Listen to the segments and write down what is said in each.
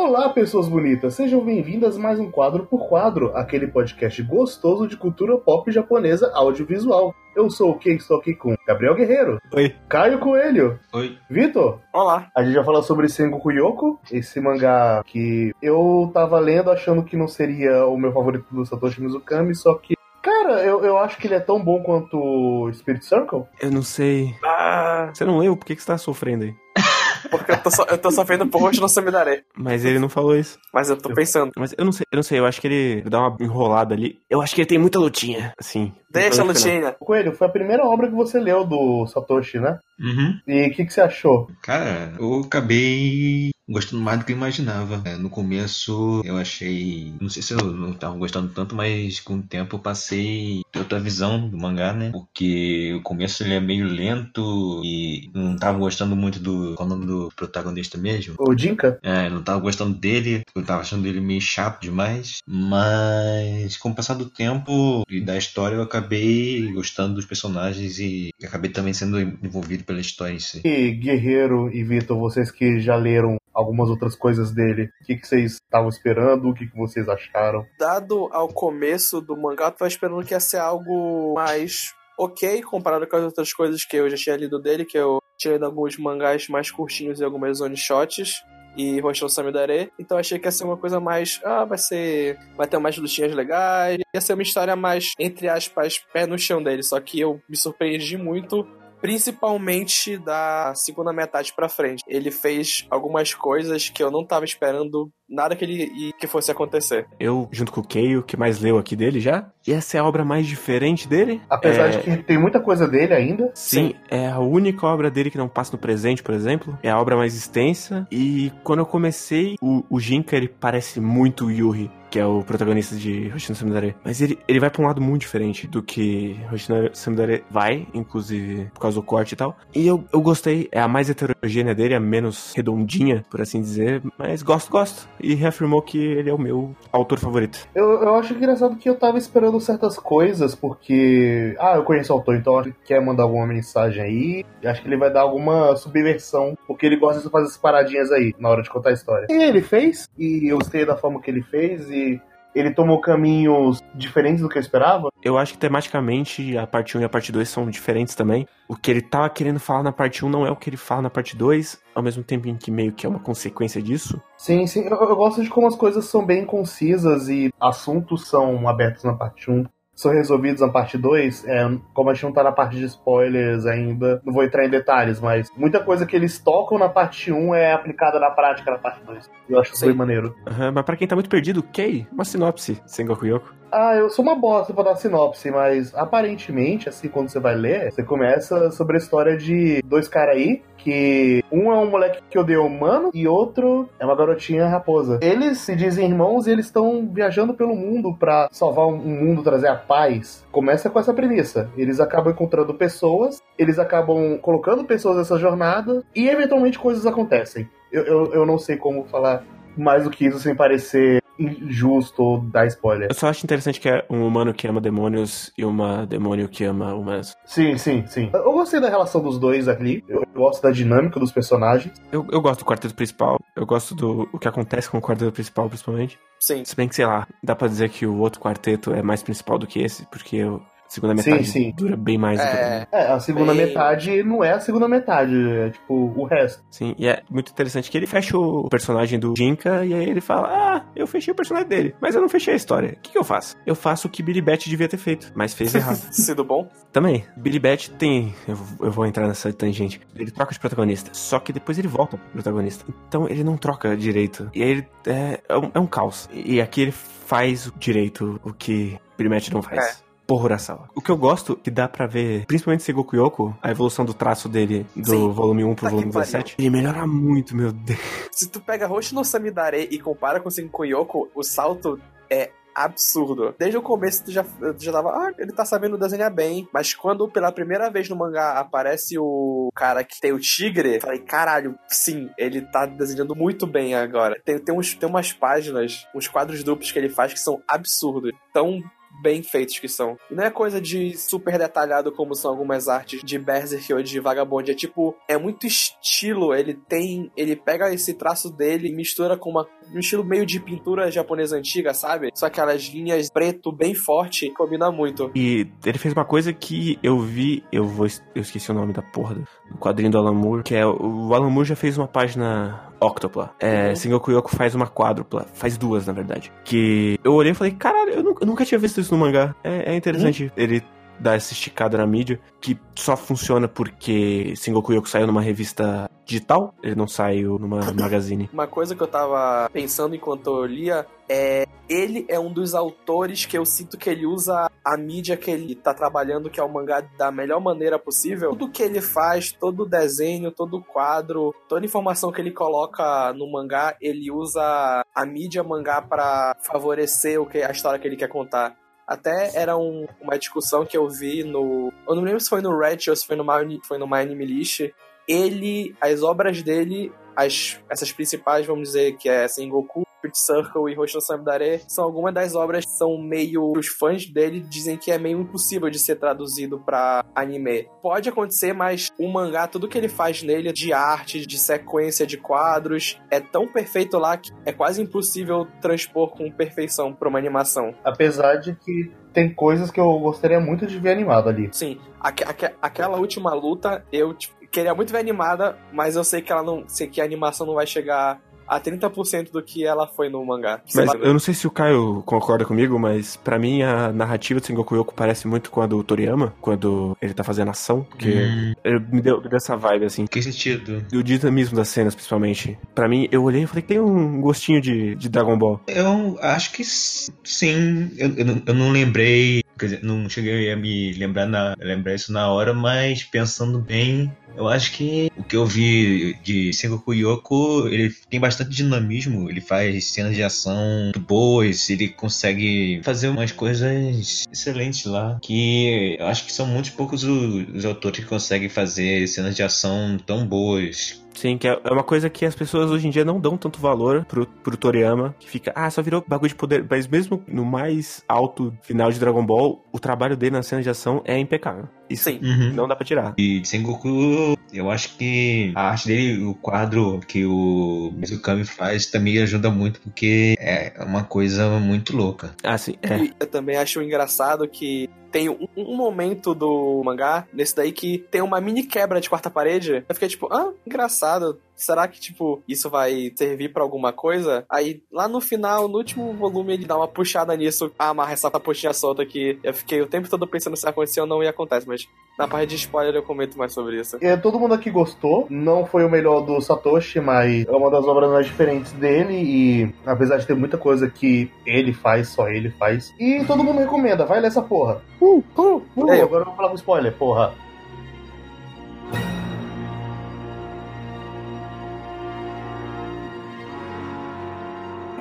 Olá, pessoas bonitas, sejam bem-vindas a mais um Quadro por Quadro, aquele podcast gostoso de cultura pop japonesa audiovisual. Eu sou o Kei, estou aqui com Gabriel Guerreiro, Oi. Caio Coelho, Oi. Vitor. Olá. A gente vai falar sobre Sengoku Yoko, esse mangá que eu tava lendo achando que não seria o meu favorito do Satoshi Mizukami, só que, cara, eu, eu acho que ele é tão bom quanto Spirit Circle. Eu não sei. Ah, Você não leu? Por que, que você tá sofrendo aí? Porque eu tô, so, eu tô sofrendo por rosto no Samidaré. Mas ele não falou isso. Mas eu tô pensando. Mas eu não sei, eu não sei, eu acho que ele dá uma enrolada ali. Eu acho que ele tem muita lutinha, assim. Deixa a Não não. lutinha. Coelho, foi a primeira obra que você leu do Satoshi, né? uhum. E o que, que você achou? Cara, eu acabei gostando mais do que eu imaginava. É, No começo eu achei. Não sei se eu não tava gostando tanto, mas com o tempo eu passei outra visão do mangá, né? Porque o começo ele é meio lento e não tava gostando muito do. Qual é o nome do protagonista mesmo? O Jinka? É, não tava gostando dele, eu tava achando ele meio chato demais, mas com o passar do tempo e da história eu acabei gostando dos personagens e acabei também sendo envolvido pela história em si. E Guerreiro e Vitor, vocês que já leram algumas outras coisas dele, o que, que vocês estavam esperando? O que, que vocês acharam? Dado ao começo do mangá, eu tava esperando que ia ser algo mais ok comparado com as outras coisas que eu já tinha lido dele, que eu tinha lido alguns mangás mais curtinhos e algumas one shots. E Roshou Samidare, então achei que ia ser uma coisa mais. Ah, vai ser. Vai ter umas lutinhas legais. Ia ser uma história mais, entre aspas, pé no chão dele. Só que eu me surpreendi muito principalmente da segunda metade pra frente. Ele fez algumas coisas que eu não tava esperando nada que ele que fosse acontecer. Eu, junto com o Keio, que mais leu aqui dele já. E essa é a obra mais diferente dele. Apesar É, de que tem muita coisa dele ainda. Sim, é a única obra dele que não passa no presente, por exemplo. É a obra mais extensa. E quando eu comecei, o, o Jinka, ele parece muito o Yuri, que é o protagonista de Hoshino Samidare. Mas ele, ele vai pra um lado muito diferente do que Hoshino Samidare vai, inclusive por causa do corte e tal. E eu, eu gostei, é a mais heterogênea dele, a menos redondinha, por assim dizer. Mas gosto, gosto. E reafirmou que ele é o meu autor favorito. Eu, eu acho engraçado que eu tava esperando certas coisas, porque. Ah, eu conheço o autor, então acho que quer mandar alguma mensagem aí. Acho que ele vai dar alguma subversão, porque ele gosta de fazer essas paradinhas aí na hora de contar a história. E ele fez, e eu gostei da forma que ele fez, e ele tomou caminhos diferentes do que eu esperava. Eu acho que tematicamente a parte 1 e a parte 2 são diferentes também. O que ele tava querendo falar na parte 1 não é o que ele fala na parte 2, ao mesmo tempo em que meio que é uma consequência disso. Sim, sim, eu, eu gosto de como as coisas são bem concisas e assuntos são abertos na parte 1. São resolvidos na parte 2, é, como a gente não tá na parte de spoilers ainda, não vou entrar em detalhes, mas muita coisa que eles tocam na parte 1 é aplicada na prática na parte 2. Eu acho Sim. bem maneiro. Aham, mas pra quem tá muito perdido, Kei, uma sinopse, Sengoku Yoko. Ah, eu sou uma bosta pra dar sinopse, mas aparentemente, assim, quando você vai ler, você começa sobre a história de dois caras aí, que um é um moleque que odeia humano e outro é uma garotinha raposa. Eles se dizem irmãos e eles estão viajando pelo mundo pra salvar um mundo, trazer a paz. Começa com essa premissa. Eles acabam encontrando pessoas, eles acabam colocando pessoas nessa jornada e eventualmente coisas acontecem. Eu, eu, eu não sei como falar mais do que isso sem parecer injusto ou dar spoiler. Eu só acho interessante que é um humano que ama demônios e uma demônio que ama humanos. Sim, sim, sim. Eu gostei da relação dos dois ali. Eu gosto da dinâmica dos personagens. Eu, eu gosto do quarteto principal, eu gosto do o que acontece com o quarteto principal, principalmente. Sim. Se bem que, sei lá, dá pra dizer que o outro quarteto é mais principal do que esse, porque a segunda Sim, metade sim. dura bem mais do que a É, É, a segunda Bem- metade não é a segunda metade, é tipo o resto. Sim, e é muito interessante que ele fecha o personagem do Jinka e aí ele fala: Ah, eu fechei o personagem dele, mas eu não fechei a história. O que, que eu faço? Eu faço o que Billy Bat devia ter feito, mas fez errado. sido bom. Também, Billy Bat tem. Eu, eu vou entrar nessa tangente. Ele troca de protagonista, só que depois ele volta pro protagonista. Então ele não troca direito. E aí ele é, é, um, é um caos. E aqui ele faz direito o que Billy Bat não faz. É. Porraçal. O que eu gosto, que dá pra ver, principalmente Segoku Yoko, a evolução do traço dele do Sim. volume 1 pro Tá volume pariu. 17, ele melhora muito, meu Deus. Se tu pega Roshi no Samidare e compara com Sengoku Yoko, o salto é absurdo. Desde o começo tu já, tu já tava, ah, ele tá sabendo desenhar bem. Mas quando pela primeira vez no mangá aparece o cara que tem o tigre, eu falei, caralho, sim, ele tá desenhando muito bem agora. Tem, tem, uns, tem umas páginas, uns quadros duplos que ele faz que são absurdos. Tão bem feitos que são. E não é coisa de super detalhado como são algumas artes de Berserk ou de Vagabond. É tipo, é muito estilo. Ele tem. Ele pega esse traço dele e mistura com uma um estilo meio de pintura japonesa antiga, sabe? Só aquelas linhas preto bem forte, combina muito. E ele fez uma coisa que eu vi, eu vou, eu esqueci o nome da porra do quadrinho do Alan Moore, que é o Alan Moore já fez uma página octopla. É, uhum. Sengoku Yoko faz uma quádrupla, faz duas na verdade. Que eu olhei e falei, caralho, eu nunca, eu nunca tinha visto isso no mangá. É, é interessante. Uhum. Ele dar essa esticada na mídia, que só funciona porque Sengoku Yoko saiu numa revista digital, ele não saiu numa magazine. Uma coisa que eu tava pensando enquanto eu lia é ele é um dos autores que eu sinto que ele usa a mídia que ele tá trabalhando, que é o mangá, da melhor maneira possível. Tudo que ele faz, todo o desenho, todo o quadro, toda a informação que ele coloca no mangá, ele usa a mídia mangá para favorecer o que a história que ele quer contar. Até era um, uma discussão que eu vi no. Eu não lembro se foi no Reddit ou se foi no My, foi no My Anime List. Ele, as obras dele, as, essas principais, vamos dizer, que é Sengoku, Pit Circle e Roshan Samidare são algumas das obras que são meio. Os fãs dele dizem que é meio impossível de ser traduzido para anime. Pode acontecer, mas o mangá, tudo que ele faz nele de arte, de sequência de quadros, é tão perfeito lá que é quase impossível transpor com perfeição para uma animação. Apesar de que tem coisas que eu gostaria muito de ver animado ali. Sim, aqu aqu aquela última luta eu tipo, queria muito ver animada, mas eu sei que ela não, sei que a animação não vai chegar a 30% do que ela foi no mangá. Mas eu não sei se o Caio concorda comigo, mas para mim a narrativa de Sengoku Yoko parece muito com a do Toriyama, quando ele tá fazendo ação, porque hum. ele me deu, me deu essa vibe, assim. Que sentido? E o dinamismo das cenas, principalmente. para mim, eu olhei e falei que tem um gostinho de, de Dragon Ball. Eu acho que sim. Eu, eu, não, eu não lembrei, quer dizer, não cheguei a me lembrar, na, lembrar isso na hora, mas pensando bem, eu acho que o que eu vi de Sengoku Yoko, ele tem bastante dinamismo, ele faz cenas de ação muito boas, ele consegue fazer umas coisas excelentes lá, que eu acho que são muitos poucos os, os autores que conseguem fazer cenas de ação tão boas Sim, que é, é uma coisa que as pessoas hoje em dia não dão tanto valor pro, pro Toriyama, que fica, ah, só virou bagulho de poder. Mas mesmo no mais alto final de Dragon Ball, o trabalho dele na cena de ação é impecável. Isso Sim. Uhum. não dá pra tirar. E Sengoku, eu acho que a arte dele, o quadro que o Mizukami faz, também ajuda muito, porque é uma coisa muito louca. Ah, sim. É. E eu também acho engraçado que tem um, um, momento do mangá, nesse daí, que tem uma mini quebra de quarta parede. Eu fiquei tipo, ah, engraçado será que, tipo, isso vai servir para alguma coisa? Aí, lá no final, no último volume, ele dá uma puxada nisso, amarra essa puxinha solta que eu fiquei o tempo todo pensando se aconteceu ou não e acontece, mas na parte de spoiler eu comento mais sobre isso. É, todo mundo aqui gostou, não foi o melhor do Satoshi, mas é uma das obras mais diferentes dele e apesar de ter muita coisa que ele faz, só ele faz. E todo mundo recomenda, vai ler essa porra. Uh, uh, uh. Ei, agora eu vou falar com spoiler, porra.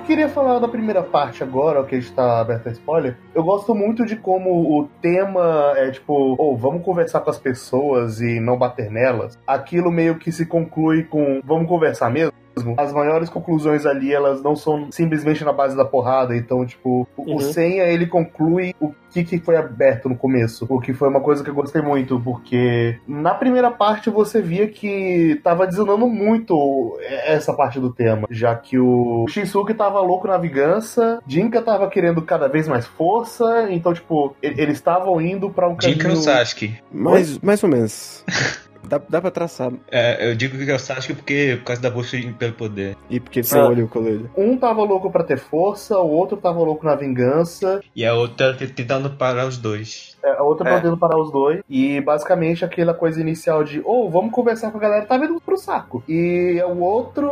Queria falar da primeira parte agora, que está aberto a spoiler. Eu gosto muito de como o tema é tipo, ou oh, vamos conversar com as pessoas e não bater nelas. Aquilo meio que se conclui com vamos conversar mesmo as maiores conclusões ali, elas não são simplesmente na base da porrada. Então, tipo, uhum. o Senha, ele conclui o que, que foi aberto no começo. O que foi uma coisa que eu gostei muito, porque na primeira parte você via que tava desandando muito essa parte do tema, já que o Shinsuke tava louco na vingança, Jinka tava querendo cada vez mais força, então, tipo, eles estavam indo para um caminho... Jinka ou Sasuke? Mais, mais ou menos. Dá, dá pra traçar. É, eu digo que é o Sasuke porque por causa da busca pelo poder. E porque tem ah, olho colorido. Um tava louco pra ter força, o outro tava louco na vingança. E a outra tentando parar os dois. É, a outra é. podendo parar os dois. E basicamente aquela coisa inicial de, ou oh, vamos conversar com a galera, tá vindo pro saco. E o outro,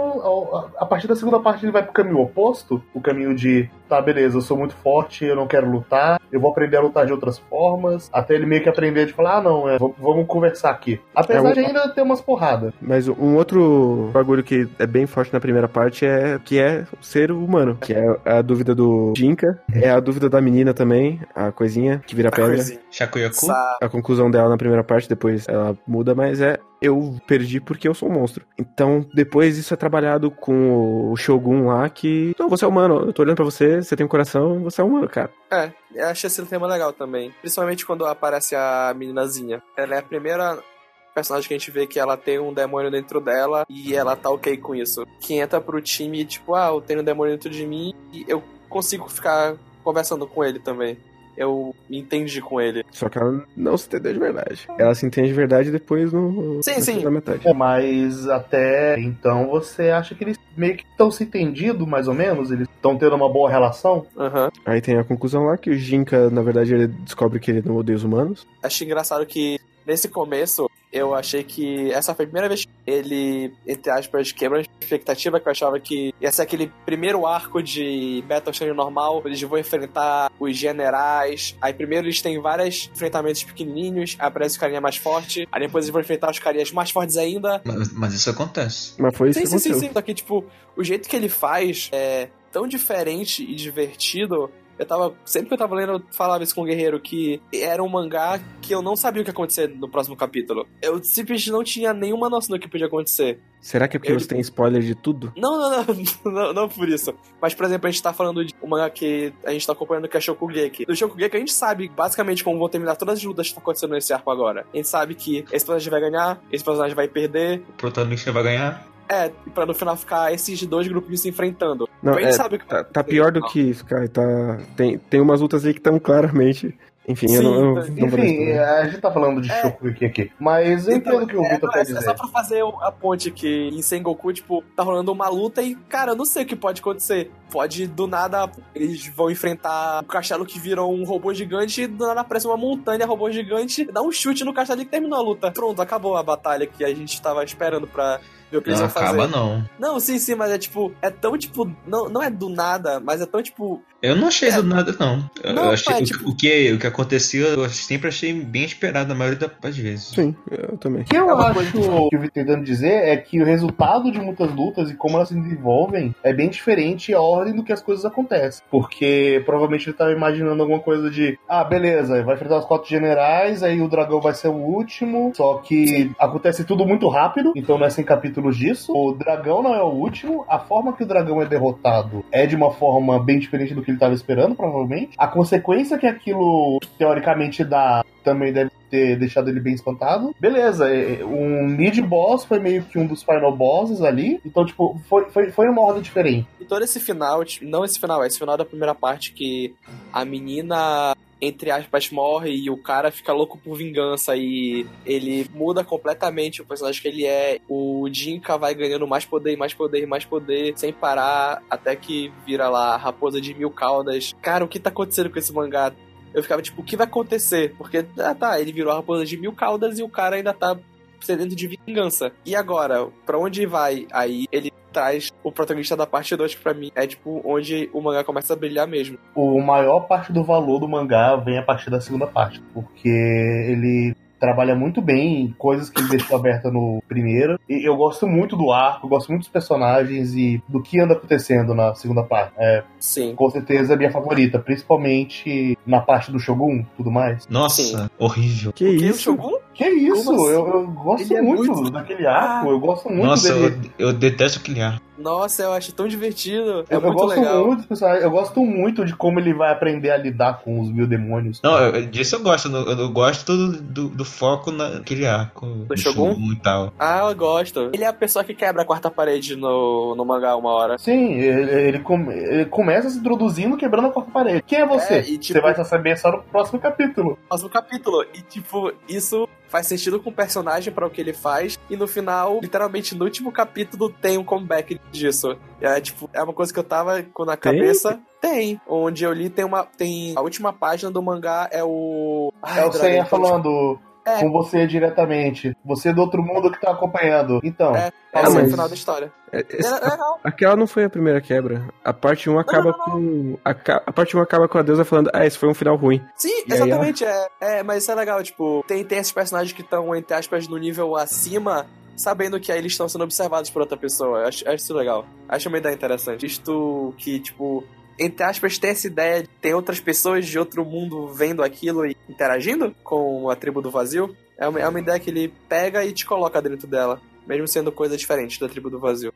a partir da segunda parte, ele vai pro caminho oposto o caminho de, tá, beleza, eu sou muito forte, eu não quero lutar, eu vou aprender a lutar de outras formas. Até ele meio que aprender de falar, ah, não, é, vamos conversar aqui. Apesar é, de ainda ter umas porradas. Mas um outro bagulho que é bem forte na primeira parte é que é ser humano, que é a dúvida do Jinka, é a dúvida da menina também, a coisinha que vira pedra. Shakuyaku? A conclusão dela na primeira parte, depois ela muda, mas é eu perdi porque eu sou um monstro. Então, depois isso é trabalhado com o Shogun lá, que. Não, você é humano, eu tô olhando pra você, você tem um coração, você é humano, cara. É, eu achei esse tema legal também. Principalmente quando aparece a meninazinha. Ela é a primeira personagem que a gente vê que ela tem um demônio dentro dela e ela tá ok com isso. Que entra pro time, tipo, ah, eu tenho um demônio dentro de mim e eu consigo ficar conversando com ele também. Eu me entendi com ele. Só que ela não se entendeu de verdade. Ela se entende de verdade depois no. Sim, sim. segunda metade. É, mas até então você acha que eles meio que estão se entendido, mais ou menos? Eles estão tendo uma boa relação? Aham. Aí tem a conclusão lá que o Jinka, na verdade, ele descobre que ele não odeia os humanos. Achei engraçado que nesse começo eu achei que essa foi a primeira vez que ele, entre aspas, quebrou a expectativa, que eu achava que ia ser aquele primeiro arco de Battle Shonen normal, eles vão enfrentar os generais, aí primeiro eles têm vários enfrentamentos pequenininhos, aí aparece o carinha mais forte, aí depois eles vão enfrentar os carinhas mais fortes ainda. Mas, mas isso acontece. Mas foi isso Sim, que sim, sim, aconteceu. sim. Só que, tipo, o jeito que ele faz é tão diferente e divertido. Eu tava. Sempre que eu tava lendo, eu falava isso com o Guerreiro, que era um mangá que eu não sabia o que ia acontecer no próximo capítulo. Eu simplesmente não tinha nenhuma noção do que podia acontecer. Será que é porque Eu- você tem spoiler de tudo? Não, não, não, não, não por isso. Mas, por exemplo, a gente tá falando de um mangá que a gente tá acompanhando que é Shokugeki. Do Shokugeki a gente sabe basicamente como vão terminar todas as lutas que estão acontecendo nesse arco agora. A gente sabe que esse personagem vai ganhar, esse personagem vai perder. O protagonista vai ganhar. É, pra no final ficar esses dois grupos se enfrentando. Não, é, sabe Tá, tá pior do que isso, cara. Tá, tem, tem umas lutas aí que estão claramente. Enfim, eu Sim, não, eu não vou dar Enfim, spoiler. a gente tá falando de É. Shokugeki aqui. Mas eu Então, entendo que o é, Vitor não, quer é, dizer. é só pra fazer a ponte que em Sengoku, tipo, tá rolando uma luta e, cara, eu não sei o que pode acontecer. Pode, do nada, eles vão enfrentar o castelo que virou um robô gigante e do nada aparece uma montanha robô gigante, dá um chute no castelo e terminou a luta. Pronto, acabou a batalha que a gente tava esperando pra o que eles Não vão fazer. acaba, não. Não, sim, sim, mas é tipo, é tão tipo, não, não é do nada, mas é tão tipo, Eu não achei É. do nada, não. Eu, Não, eu achei é, o, tipo- o que, o que acontecia, eu sempre achei bem esperado na maioria das vezes. Sim, eu também. O que eu É acho que o Vitor tá tentando dizer é que o resultado de muitas lutas e como elas se desenvolvem é bem diferente a ordem do que as coisas acontecem. Porque provavelmente ele tava imaginando alguma coisa de, ah, beleza, vai enfrentar os quatro generais, aí o dragão vai ser o último. Só que acontece tudo muito rápido, então não é sem capítulos disso. O dragão não é o último, a forma que o dragão é derrotado é de uma forma bem diferente do que ele tava esperando, provavelmente. A consequência que aquilo teoricamente dá também deve ter deixado ele bem espantado. Beleza, é, um mid-boss foi meio que um dos final bosses ali. Então, tipo, foi, foi, foi uma ordem diferente. E todo esse final, não esse final, é esse final da primeira parte que a menina, entre aspas, morre e o cara fica louco por vingança e ele muda completamente o personagem que ele é. O Jinka vai ganhando mais poder, mais poder, mais poder, sem parar, até que vira lá a raposa de mil caudas. Cara, o que tá acontecendo com esse mangá? Eu ficava tipo, o que vai acontecer? Porque, ah tá, ele virou a raposa de mil caudas e o cara ainda tá sedento de vingança. E agora, pra onde vai? Aí ele traz o protagonista da parte 2 que pra mim é tipo onde o mangá começa a brilhar mesmo. O maior parte do valor do mangá vem a partir da segunda parte. Porque ele trabalha muito bem em coisas que ele deixou aberta no primeiro. E eu gosto muito do arco, gosto muito dos personagens e do que anda acontecendo na segunda parte. É, Sim. com certeza é a minha favorita, principalmente na parte do Shogun e tudo mais. Nossa, Sim. horrível. Que o isso? Shogun? Que isso? Assim? Eu, eu gosto é muito, muito- daquele arco, eu gosto muito Nossa, dele. eu, eu detesto aquele ar. Nossa, eu acho tão divertido. É Eu, muito gosto legal. muito eu gosto muito de como ele vai aprender a lidar com os mil demônios. Não, eu, disso eu gosto. Eu, eu gosto do, do, do foco naquele arco. Do Shogun? e tal. Ah, eu gosto. Ele é a pessoa que quebra a quarta parede no, no mangá uma hora. Sim, ele, ele come- ele começa se introduzindo, quebrando a quarta parede. Quem é você? É, e tipo- Você vai saber só no próximo capítulo. próximo capítulo. E, tipo, isso faz sentido com o personagem pra o que ele faz. E no final, literalmente, no último capítulo, tem um comeback disso. É, tipo, é uma coisa que eu tava com na Tem? cabeça. Tem. Onde eu li, tem uma. Tem. A última página do mangá é o. Ai, é o Senha falando É. com você diretamente. Você do outro mundo que tá acompanhando. Então, É, Ah, Esse é o mas- final da história. É, É, esse- é. Aquela não foi a primeira quebra. A parte 1 acaba não, com. A, a parte 1 acaba com a deusa falando, ah, esse foi um final ruim. Sim, E exatamente. É, é, mas isso é legal. Tipo, tem, tem esses personagens que estão, entre aspas, no nível acima. Sabendo que aí eles estão sendo observados por outra pessoa. Eu Acho, acho isso legal. Acho uma ideia interessante. Isto que, tipo, entre aspas, tem essa ideia de ter outras pessoas de outro mundo vendo aquilo e interagindo com a tribo do vazio. É uma, é uma ideia que ele pega e te coloca dentro dela. Mesmo sendo coisa diferente da tribo do vazio.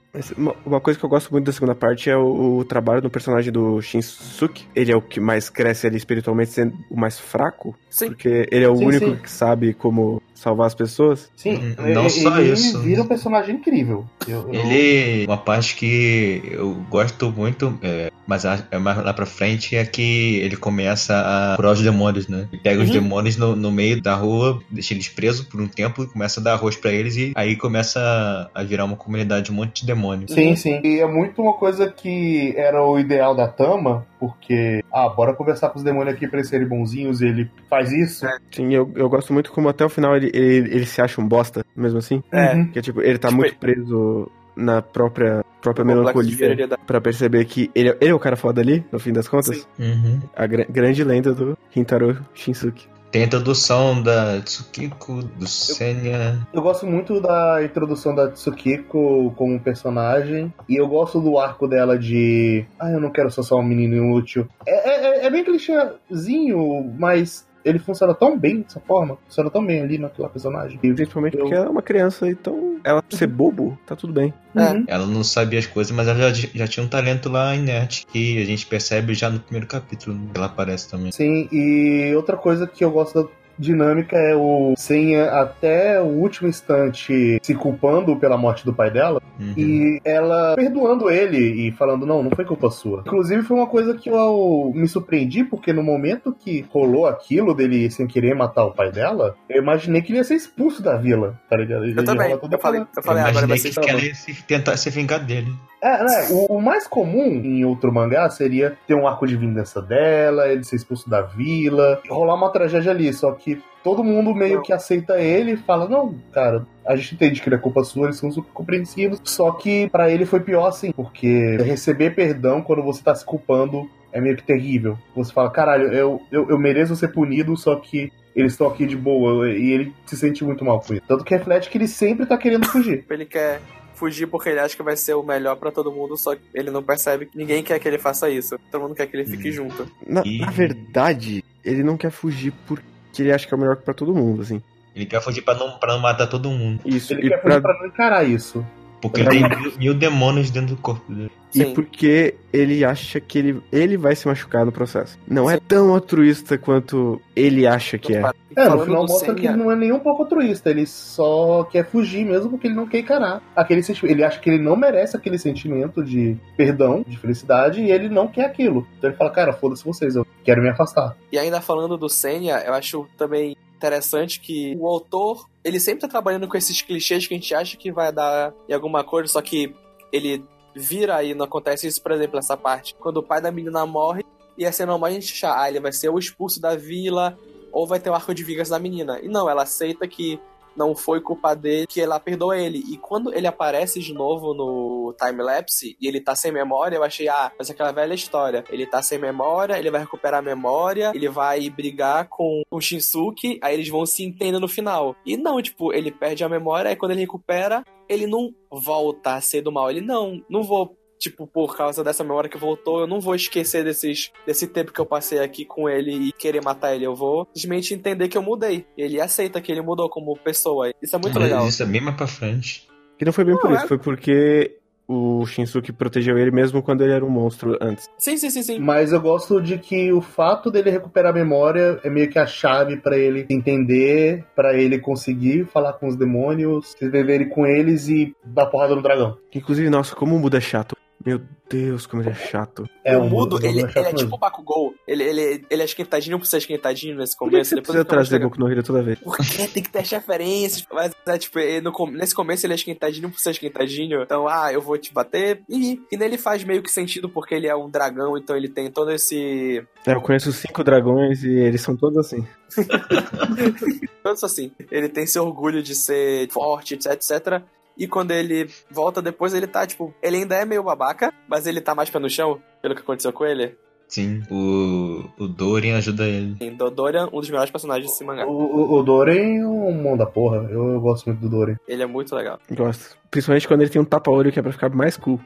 Uma coisa que eu gosto muito da segunda parte é o, o trabalho do personagem do Shinsuke. Ele é o que mais cresce ali espiritualmente, sendo o mais fraco. Sim. Porque ele é o Sim, único sim. que sabe como salvar as pessoas. Sim, Hum, não ele, só ele isso. vira um personagem incrível. Eu- eu- Ele. Uma parte que eu gosto muito, é, mas é mais lá pra frente, é que ele começa a curar os demônios, né? Ele pega os Uhum. demônios no, no meio da rua, deixa eles presos por um tempo e começa a dar arroz pra eles e aí começa a, virar uma comunidade, um monte de demônios. Sim, sim. E é muito uma coisa que era o ideal da Tama, porque, ah, bora conversar com os demônios aqui pra eles serem bonzinhos, e ele faz isso. É. Sim, eu, eu gosto muito como até o final ele, ele, ele se acha um bosta, mesmo assim. É. Uhum. Que tipo, ele tá Tipo, muito preso na própria, própria melancolia pra perceber que ele, ele é o cara foda ali, no fim das contas. Uhum. A gra- grande lenda do Hintaro Shinsuke. Tem a introdução da Tsukiko, do Senya. Eu gosto muito da introdução da Tsukiko como personagem. E eu gosto do arco dela de. Ah, eu não quero ser só um menino inútil. É, é, é bem clichêzinho, mas ele funciona tão bem dessa forma. Funciona tão bem ali naquela personagem. Principalmente Eu- porque ela é uma criança, então ela ser bobo, tá tudo bem. É. Uhum. Ela não sabia as coisas, mas ela já, já tinha um talento lá inerte que a gente percebe já no primeiro capítulo. que Ela aparece também. Sim, e outra coisa que eu gosto da dinâmica é o Senha até o último instante se culpando pela morte do pai dela Uhum. e ela perdoando ele e falando não, não foi culpa sua. Inclusive foi uma coisa que eu me surpreendi porque no momento que rolou aquilo dele sem querer matar o pai dela, eu imaginei que ele ia ser expulso da vila, tá ligado? Ele Eu também. Eu falei, eu falei, eu ah, agora vai imaginei ser que, ela ia se, tentar se vingar dele. É, né? O, o mais comum em outro mangá seria ter um arco de vingança dela, ele ser expulso da vila, rolar uma tragédia ali, só que todo mundo meio Não. que aceita ele e fala, não, cara, a gente entende que ele é culpa sua, eles são super compreensivos, só que pra ele foi pior assim, porque receber perdão quando você tá se culpando é meio que terrível. Você fala, caralho, eu, eu, eu mereço ser punido, só que eles estão aqui de boa, e ele se sente muito mal com isso. Tanto que reflete que ele sempre tá querendo fugir. Ele quer fugir porque ele acha que vai ser o melhor pra todo mundo, só que ele não percebe que ninguém quer que ele faça isso. Todo mundo quer que ele fique Hum. junto. Na, na verdade, ele não quer fugir porque ele acha que é o melhor pra todo mundo, assim. Ele quer fugir pra não, pra não matar todo mundo. Isso, Ele e, quer pra, fugir pra não encarar isso. Porque ele tem mil, mil demônios dentro do corpo dele. e Sim. porque ele acha que ele, ele vai se machucar no processo. Não é tão altruísta quanto ele acha que é. É, no final mostra que ele não é nem um pouco altruísta, ele só quer fugir mesmo porque ele não quer encarar aquele sentimento. Ele acha que ele não merece aquele sentimento de perdão, de felicidade, e ele não quer aquilo. Então ele fala, cara, foda-se vocês, eu quero me afastar. E ainda falando do Senya, eu acho também interessante que o autor, ele sempre tá trabalhando com esses clichês que a gente acha que vai dar em alguma coisa, só que ele vira e não acontece isso, por exemplo, essa parte. Quando o pai da menina morre, ia ser normal a gente achar, ah, ele vai ser o expulso da vila, ou vai ter o arco de vingança da menina. E não, ela aceita que não foi culpa dele, que ela perdoa ele. E quando ele aparece de novo no time-lapse e ele tá sem memória, eu achei, ah, mas aquela velha história. Ele tá sem memória, ele vai recuperar a memória, ele vai brigar com o Shinsuke, aí eles vão se entender no final. E não, tipo, ele perde a memória, aí quando ele recupera, ele não volta a ser do mal. Ele, não, não vou tipo, por causa dessa memória que voltou, eu não vou esquecer desses, desse tempo que eu passei aqui com ele e querer matar ele. Eu vou simplesmente entender que eu mudei. Ele aceita que ele mudou como pessoa. Isso é muito Mas legal. Isso é bem mais pra frente. Que não foi bem por Não, isso, é- foi porque o Shinsuke protegeu ele mesmo quando ele era um monstro antes. Sim, sim, sim, sim. Mas eu gosto de que o fato dele recuperar a memória é meio que a chave pra ele entender, pra ele conseguir falar com os demônios, se entenderem com eles e dar porrada no dragão. Inclusive, nossa, como o Muda é chato. Meu Deus, como ele é chato. É o mudo, um- ele, chato ele é tipo o Bakugou. Ele, ele, ele é esquentadinho por ser esquentadinho nesse Por que começo. você depois precisa trazer. Goku no Hero toda vez? Porque tem que ter as referências. Mas é tipo, no nesse começo ele é esquentadinho por ser esquentadinho. Então, ah, eu vou te bater. E, e nele faz meio que sentido porque ele é um dragão, então ele tem todo esse. É, eu conheço cinco dragões e eles são todos assim. Todos assim. Ele tem esse orgulho de ser forte, etc, etc. E quando ele volta depois, ele tá, tipo, ele ainda é meio babaca, mas ele tá mais pé no chão, pelo que aconteceu com ele. Sim, o, o Dorian ajuda ele. Em Dodorian, um dos melhores personagens desse mangá. O, o, o Doren é um mão da porra. Eu, eu gosto muito do Doren. Ele é muito legal. Gosto. Principalmente quando ele tem um tapa-olho que é pra ficar mais cool.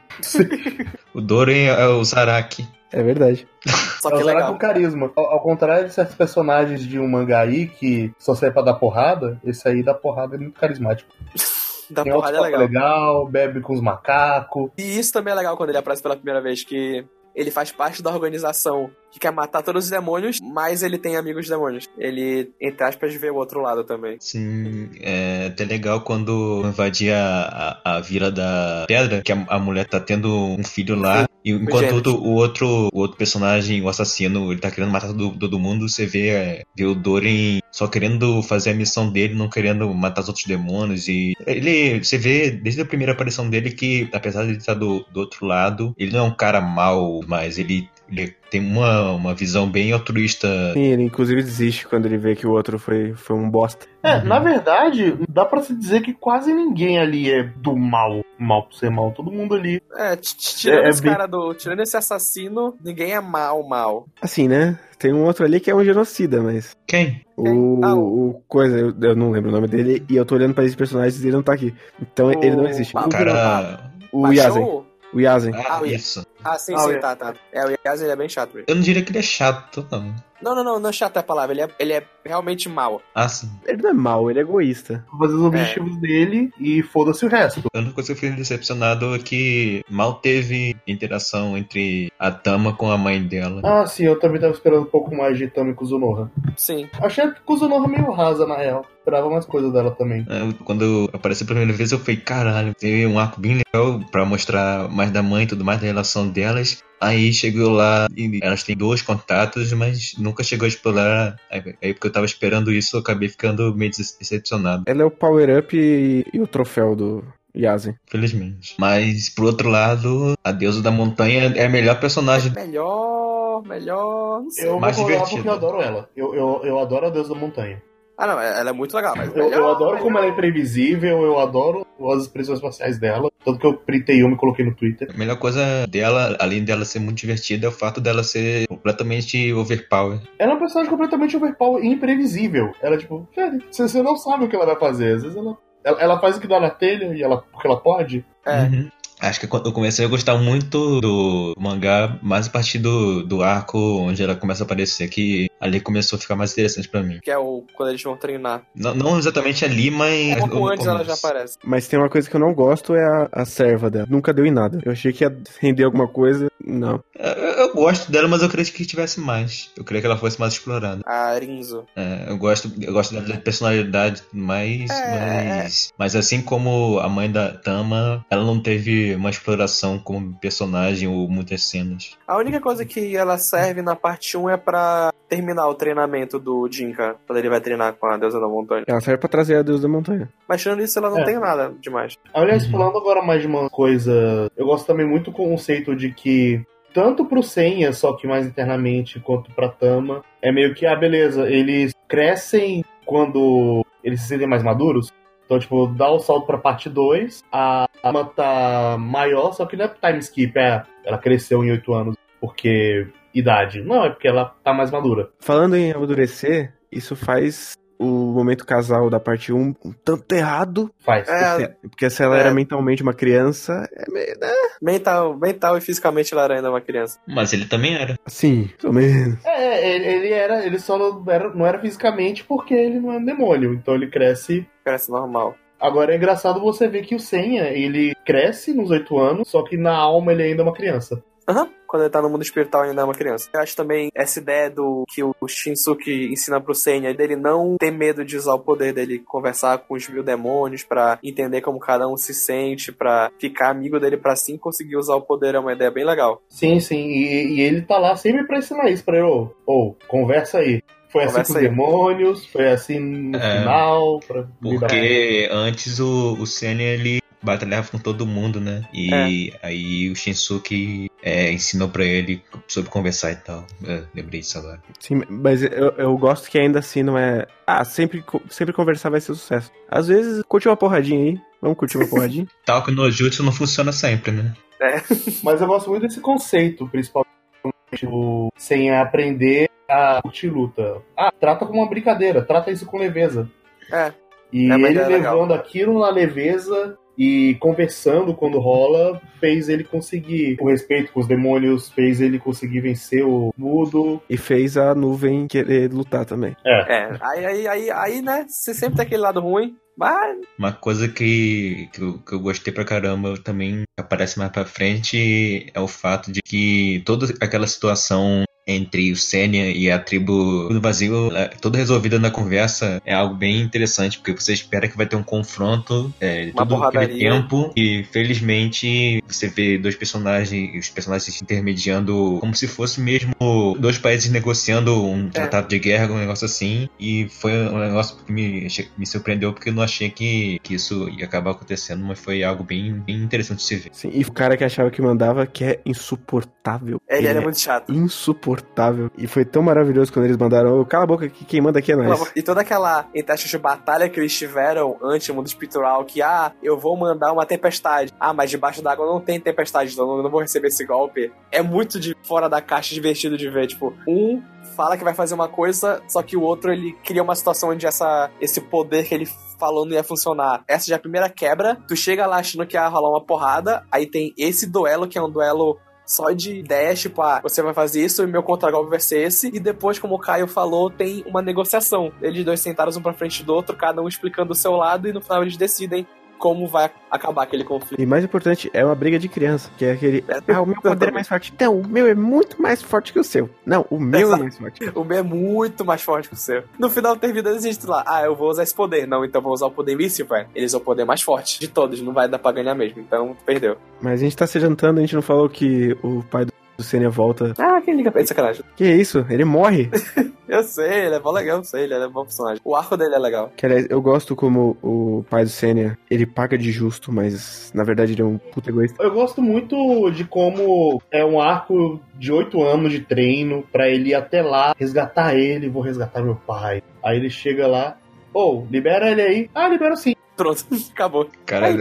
O Dorian é o Zaraki. É verdade. Só É que o Zaraki legal. com carisma. Ao, ao contrário de certos personagens de um mangá aí que só serve pra dar porrada, esse aí dá porrada é muito carismático. Da Tem porrada é legal. legal, bebe com os macacos. E isso também é legal quando ele aparece pela primeira vez, que ele faz parte da organização que quer matar todos os demônios, mas ele tem amigos demônios. Ele, entre aspas, vê o outro lado também. Sim, é até legal quando invadia a, a, Vila da Pedra, que a, a mulher tá tendo um filho lá, e enquanto o, o outro, o outro personagem, o assassino, ele tá querendo matar todo, todo mundo, você vê, é, vê o Doren só querendo fazer a missão dele, não querendo matar os outros demônios. E ele, você vê desde a primeira aparição dele que, apesar de ele estar do, do outro lado, ele não é um cara mau, mas ele, ele tem uma, uma visão bem altruísta. Sim, ele inclusive desiste quando ele vê que o outro foi, foi um bosta. É, Uhum. na verdade, dá pra se dizer que quase ninguém ali é do mal, mal por ser mal. Todo mundo ali. É, tirando É, é esse bem- cara do. Tirando esse assassino, ninguém é mal, mal. Assim, né? Tem um outro ali que é um genocida, mas. Quem? O, Ah, o coisa, eu, eu não lembro o nome dele, e eu tô olhando pra esses personagens e ele não tá aqui. Então O- ele não existe. Ah, O cara. O Yazen. O Yazen. Ah, Ah, o- isso. Ah, sim, Ah, sim, tá, tá. É, o Yaz ele é bem chato. mesmo. Eu não diria que ele é chato, não. Não, não, não, não é chato é a palavra, ele é, ele é realmente mal. Ah, sim. Ele não é mau, ele é egoísta. Fazer os objetivos dele e foda-se o resto. A única coisa que eu fiquei decepcionado é que mal teve interação entre a Tama com a mãe dela. Ah, sim, eu também tava esperando um pouco mais de Tami Kuzunoha. Sim. Achei a Kuzunoha meio rasa, na real. Esperava mais coisa dela também. É, Quando apareceu pela primeira vez, eu falei, caralho, teve um arco bem legal pra mostrar mais da mãe e tudo mais, da relação delas. Aí chegou lá e elas têm dois contatos, mas nunca chegou a explorar. Aí, porque eu tava esperando isso, eu acabei ficando meio dece- decepcionado, Ela é o power-up e, e o troféu do Yazen. felizmente. Mas, por outro lado, a deusa da montanha é a melhor personagem. Melhor, melhor, não sei. Eu Mais vou porque eu adoro ela. Eu, eu, eu adoro a deusa da montanha. Ah, não, ela é muito legal, mas Eu, eu adoro como ela é imprevisível, eu adoro as expressões faciais dela. Tanto que eu printei uma e coloquei no Twitter. A melhor coisa dela, além dela ser muito divertida, é o fato dela ser completamente overpower. Ela é um personagem completamente overpower e imprevisível. Ela, tipo, velho, você não sabe o que ela vai fazer. Às vezes ela, ela, ela faz o que dá na telha e ela, porque ela pode. É. Uhum. Acho que quando eu comecei a gostar muito do mangá, mais a partir do, do arco onde ela começa a aparecer, que ali começou a ficar mais interessante pra mim. Que é o quando eles vão treinar. Não, não exatamente ali, mas. Um pouco no antes ela já aparece. Mas tem uma coisa que eu não gosto, é a, a serva dela. Nunca deu em nada. Eu achei que ia render alguma coisa, não. Eu, eu gosto dela, mas eu queria que tivesse mais. Eu queria que ela fosse mais explorada. A Rinzo. É, eu gosto, eu gosto dela da personalidade e tudo mais, É. mas, mas assim como a mãe da Tama, ela não teve uma exploração como personagem ou muitas cenas. A única coisa que ela serve na parte 1 é pra terminar o treinamento do Jinka, quando ele vai treinar com a deusa da montanha. Ela serve pra trazer a deusa da montanha. Mas tirando isso, ela não É. tem nada demais. Aliás, Uhum. falando agora mais de uma coisa, eu gosto também muito do conceito de que, tanto pro Senha, só que mais internamente, quanto pra Tama, é meio que, ah, beleza, eles crescem quando eles se sentem mais maduros. Então, tipo, dá o salto pra parte 2, a Tama tá maior, só que não é time skip, é, ela cresceu em 8 anos, porque idade. Não, é porque ela tá mais madura. Falando em amadurecer, isso faz o momento casal da parte 1 um tanto errado. Faz. É, Porque se ela É. era mentalmente uma criança, é meio, né? mental, mental e fisicamente ela era ainda uma criança. Mas ele também era. Assim, mais ou menos. É, ele, ele era, ele só não era, não era fisicamente porque ele não é um demônio, então ele cresce Parece normal. Agora é engraçado você ver que o Senha, ele cresce nos oito anos, só que na alma ele ainda é uma criança. Aham. Quando ele tá no mundo espiritual ainda é uma criança. Eu acho também essa ideia do que o Shinsuke ensina pro Senya, dele não ter medo de usar o poder dele, conversar com os mil demônios pra entender como cada um se sente, pra ficar amigo dele pra sim conseguir usar o poder, é uma ideia bem legal. Sim, sim, e, e ele tá lá sempre pra ensinar isso pra ele. Ô, ô, conversa aí. Foi assim Conversa com os aí. demônios, foi assim no É. final, pra com Porque antes o, o Senna, ele batalhava com todo mundo, né? E aí o Shinsuke é, ensinou pra ele sobre conversar e tal. É, lembrei disso agora. Sim, mas eu, eu gosto que ainda assim não é. Ah, sempre, sempre conversar vai ser sucesso. Às vezes, curte uma porradinha aí. Vamos curtir uma porradinha? Tal que no Jutsu não funciona sempre, né? Mas eu gosto muito desse conceito, principalmente o Senha aprender a curtir luta. Ah, trata como uma brincadeira, trata isso com leveza. É. E É ele ideia levando legal. aquilo na leveza e conversando quando rola, fez ele conseguir o respeito com os demônios, fez ele conseguir vencer o mudo. e fez a nuvem querer lutar também. É. Aí, aí, aí, aí, né? Você sempre tem aquele lado ruim. Mas Uma coisa que, que, eu, que eu gostei pra caramba também aparece mais pra frente é o fato de que toda aquela situação entre o Sênia e a tribo do vazio, é, toda resolvida na conversa, é algo bem interessante, porque você espera que vai ter um confronto é, todo aquele tempo, e felizmente você vê dois personagens, os personagens se intermediando como se fosse mesmo dois países negociando um tratado de guerra, um negócio assim, e foi um negócio que me, me surpreendeu, porque eu não achei que, que isso ia acabar acontecendo, mas foi algo bem, bem interessante de se ver. Sim, e o cara que achava que mandava, que é insuportável. ele, ele é muito chato. insuportável. E foi tão maravilhoso quando eles mandaram, "Ô, cala a boca, que quem manda aqui é nós. E toda aquela, entre aspas, de batalha que eles tiveram antes do mundo espiritual, que, ah, eu vou mandar uma tempestade. Ah, mas debaixo d'água não tem tempestade, então eu não vou receber esse golpe. É muito de fora da caixa, divertido de ver. Tipo, um fala que vai fazer uma coisa, só que o outro, ele cria uma situação onde essa, esse poder que ele falou não ia funcionar. Essa já é a primeira quebra. Tu chega lá achando que ia rolar uma porrada, aí tem esse duelo, que é um duelo só de ideias, tipo, ah, você vai fazer isso e meu contragolpe vai ser esse. E depois, como o Caio falou, tem uma negociação. Eles dois sentados um pra frente do outro, cada um explicando o seu lado, e no final eles decidem como vai acabar aquele conflito. E mais importante, é uma briga de criança, que é aquele. Ah, o meu poder é mais forte. Então, o meu é muito mais forte que o seu. Não, o meu é Exato. mais forte. O meu é muito mais forte que o seu. No final termina existe lá, ah, eu vou usar esse poder. Não, então vou usar o poder míssil, velho. Eles são o poder mais forte de todos, não vai dar pra ganhar mesmo. Então, perdeu. Mas a gente tá se jantando, a gente não falou que o pai do Sênia volta. Ah, quem liga pra ele, sacanagem. Que isso? Ele morre. Eu sei, ele é bom legal, eu sei, ele é bom personagem. O arco dele é legal. Que aliás, eu gosto como o pai do Sênia, ele paga de justo, mas na verdade ele é um puta egoísta. Eu gosto muito de como é um arco de oito anos de treino pra ele ir até lá, resgatar ele, vou resgatar meu pai. Aí ele chega lá, ô, libera ele aí. Ah, libera sim. Pronto, acabou. Cara,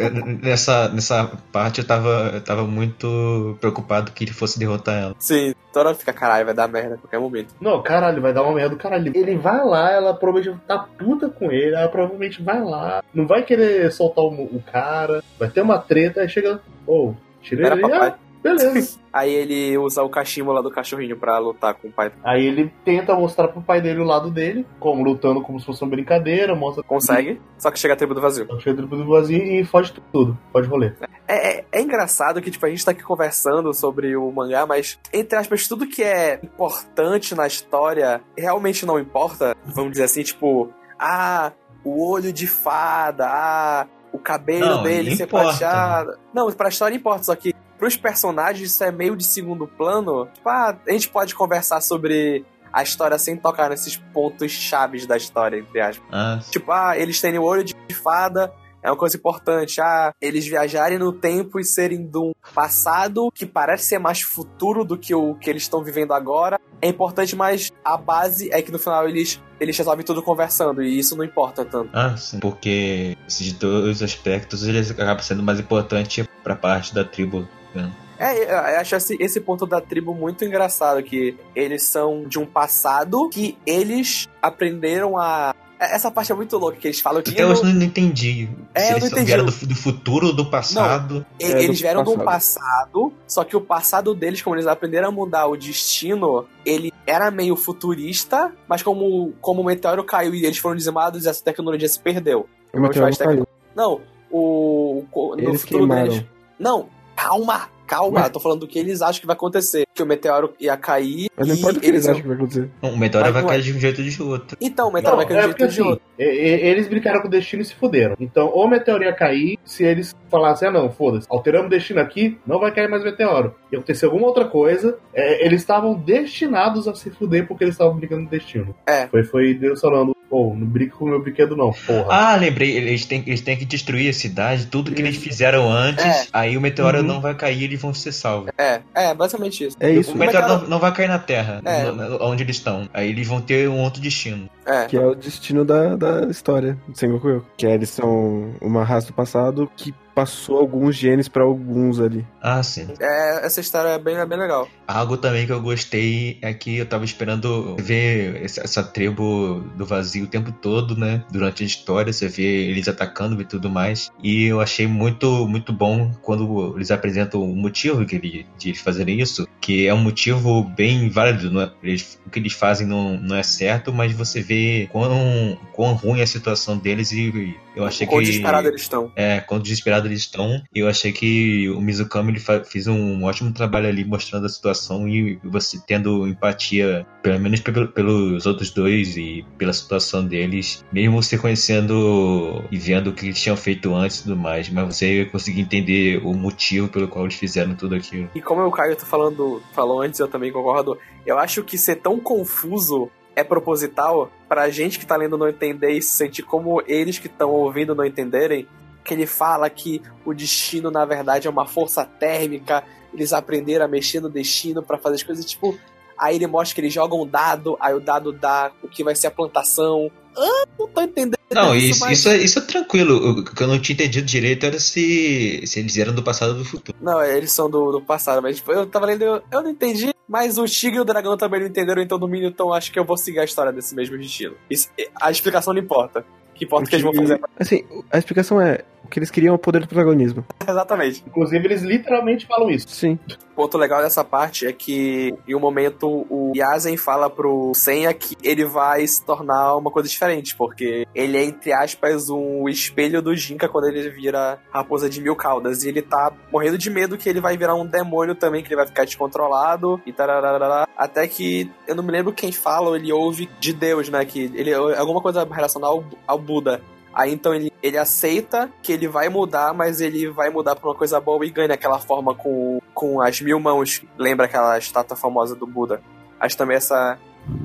nessa, nessa parte eu tava, eu tava muito preocupado que ele fosse derrotar ela. Sim, toda hora fica, caralho, vai dar merda a qualquer momento. Não, caralho, vai dar uma merda do caralho. Ele vai lá, ela provavelmente tá puta com ele, ela provavelmente vai lá, não vai querer soltar o, o cara, vai ter uma treta, aí chega, ô, tirei Era ele, papai. ah, beleza. Aí ele usa o cachimbo lá do cachorrinho pra lutar com o pai. aí ele tenta mostrar pro pai dele o lado dele, como lutando como se fosse uma brincadeira, mostra Consegue, só que chega a tribo do vazio. Chega do vazio e foge tudo, pode rolê. É, é, é engraçado que, tipo, a gente tá aqui conversando sobre o mangá, mas, entre aspas, tudo que é importante na história realmente não importa. Vamos dizer assim, tipo, ah, o olho de fada, ah, o cabelo Não, dele ser importa. prateado. Não, pra história importa, só que pros personagens isso é meio de segundo plano. Tipo, ah, a gente pode conversar sobre a história sem tocar nesses pontos chaves da história, entre aspas. Ah, Tipo, ah, eles terem o olho de fada é uma coisa importante. Ah, eles viajarem no tempo e serem de um passado que parece ser mais futuro do que o que eles estão vivendo agora. É importante, mas a base é que no final eles, eles resolvem tudo conversando e isso não importa tanto. ah, sim. Porque esses dois aspectos eles acabam sendo mais importantes pra parte da tribo. Né? É, eu acho esse, esse ponto da tribo muito engraçado, que eles são de um passado que eles aprenderam a. Essa parte é muito louca, que eles falam que. Até hoje eu não entendi. É, se eu eles não entendi. vieram do, do futuro ou do passado. E- É, eles do vieram de um passado. passado, só que o passado deles, como eles aprenderam a mudar o destino, ele era meio futurista, mas como, como o meteoro caiu e eles foram dizimados, essa tecnologia se perdeu. O meteoro não caiu. Não, o. o- no Eles futuro queimaram. deles. Não, calma, calma. Ué? Eu tô falando do que eles acham que vai acontecer. Que o meteoro ia cair. Mas não importa o que eles acham que vai acontecer. O meteoro Mas vai não é. cair de um jeito ou de outro. Então, o meteoro vai cair de é jeito porque de assim, outro. eles brincaram com o destino e se fuderam. Então, ou o meteoro ia cair, se eles falassem, ah não, foda-se, alteramos o destino aqui, não vai cair mais meteoro. E acontecer alguma outra coisa, é, eles estavam destinados a se fuder porque eles estavam brincando no destino. É. Foi, foi Deus falando, pô, não brinca com o meu brinquedo não, porra. Ah, lembrei, eles têm, eles têm que destruir a cidade, tudo que eles fizeram antes, É. aí o meteoro Uhum. não vai cair e vão ser salvos. É, é, basicamente isso. É isso. O meteoro meteoro- não, não vai cair na Terra, É. no- no- onde eles estão. Aí eles vão ter um outro destino. É. Que é o destino da, da história de Sengoku Yoko. Que é, eles são uma raça do passado que passou alguns genes pra alguns ali. Ah, sim. É, essa história é bem, é bem legal. Algo também que eu gostei é que eu tava esperando ver essa, tribo do vazio o tempo todo, né? Durante a história, você vê eles atacando e tudo mais. E eu achei muito, muito bom quando eles apresentam o motivo que ele, de eles fazerem isso, que é um motivo bem válido. Não é? eles, o que eles fazem não, não é certo, mas você vê quão, quão ruim é a situação deles e eu achei Quão que. desesperado eles estão. É, quão desesperados eles estão. Eu achei que o Mizukami ele fez um ótimo trabalho ali mostrando a situação e você tendo empatia, pelo menos pe- pelos outros dois e pela situação deles, mesmo você conhecendo e vendo o que eles tinham feito antes e tudo mais, mas você conseguir entender o motivo pelo qual eles fizeram tudo aquilo. E como o Caio tá falando, falou antes, eu também concordo. Eu acho que ser tão confuso é proposital pra gente que tá lendo não entender e se sentir como eles que estão ouvindo não entenderem. Que ele fala que o destino, na verdade, é uma força térmica. Eles aprenderam a mexer no destino pra fazer as coisas, tipo. Aí ele mostra que eles jogam um dado, aí o dado dá o que vai ser a plantação. Ah, não tô entendendo. Não, isso, mas- isso, é, isso é tranquilo. O que eu não tinha entendido direito era se, se eles eram do passado ou do futuro. Não, eles são do, do passado, mas tipo, eu tava lendo, eu, eu não entendi, mas o Tigre e o Dragão também não entenderam, então no mínimo, então acho que eu vou seguir a história desse mesmo destino. Isso- a explicação não importa. O que importa o que eles vão fazer. Assim, a explicação é o que eles queriam é o poder do protagonismo. Exatamente. Inclusive, eles literalmente falam isso. Sim. Ponto legal dessa parte é que, em um momento, o Yazen fala pro Senha que ele vai se tornar uma coisa diferente, porque ele é, entre aspas, um espelho do Jinka quando ele vira raposa de mil caudas. E ele tá morrendo de medo que ele vai virar um demônio também, que ele vai ficar descontrolado e tarararara. Até que, eu não me lembro quem fala, ou ele ouve de Deus, né? Que ele alguma coisa relacionada ao, ao Buda. Aí então ele, ele aceita que ele vai mudar, mas ele vai mudar pra uma coisa boa e ganha aquela forma com, com as mil mãos. Lembra aquela estátua famosa do Buda? Acho também essa,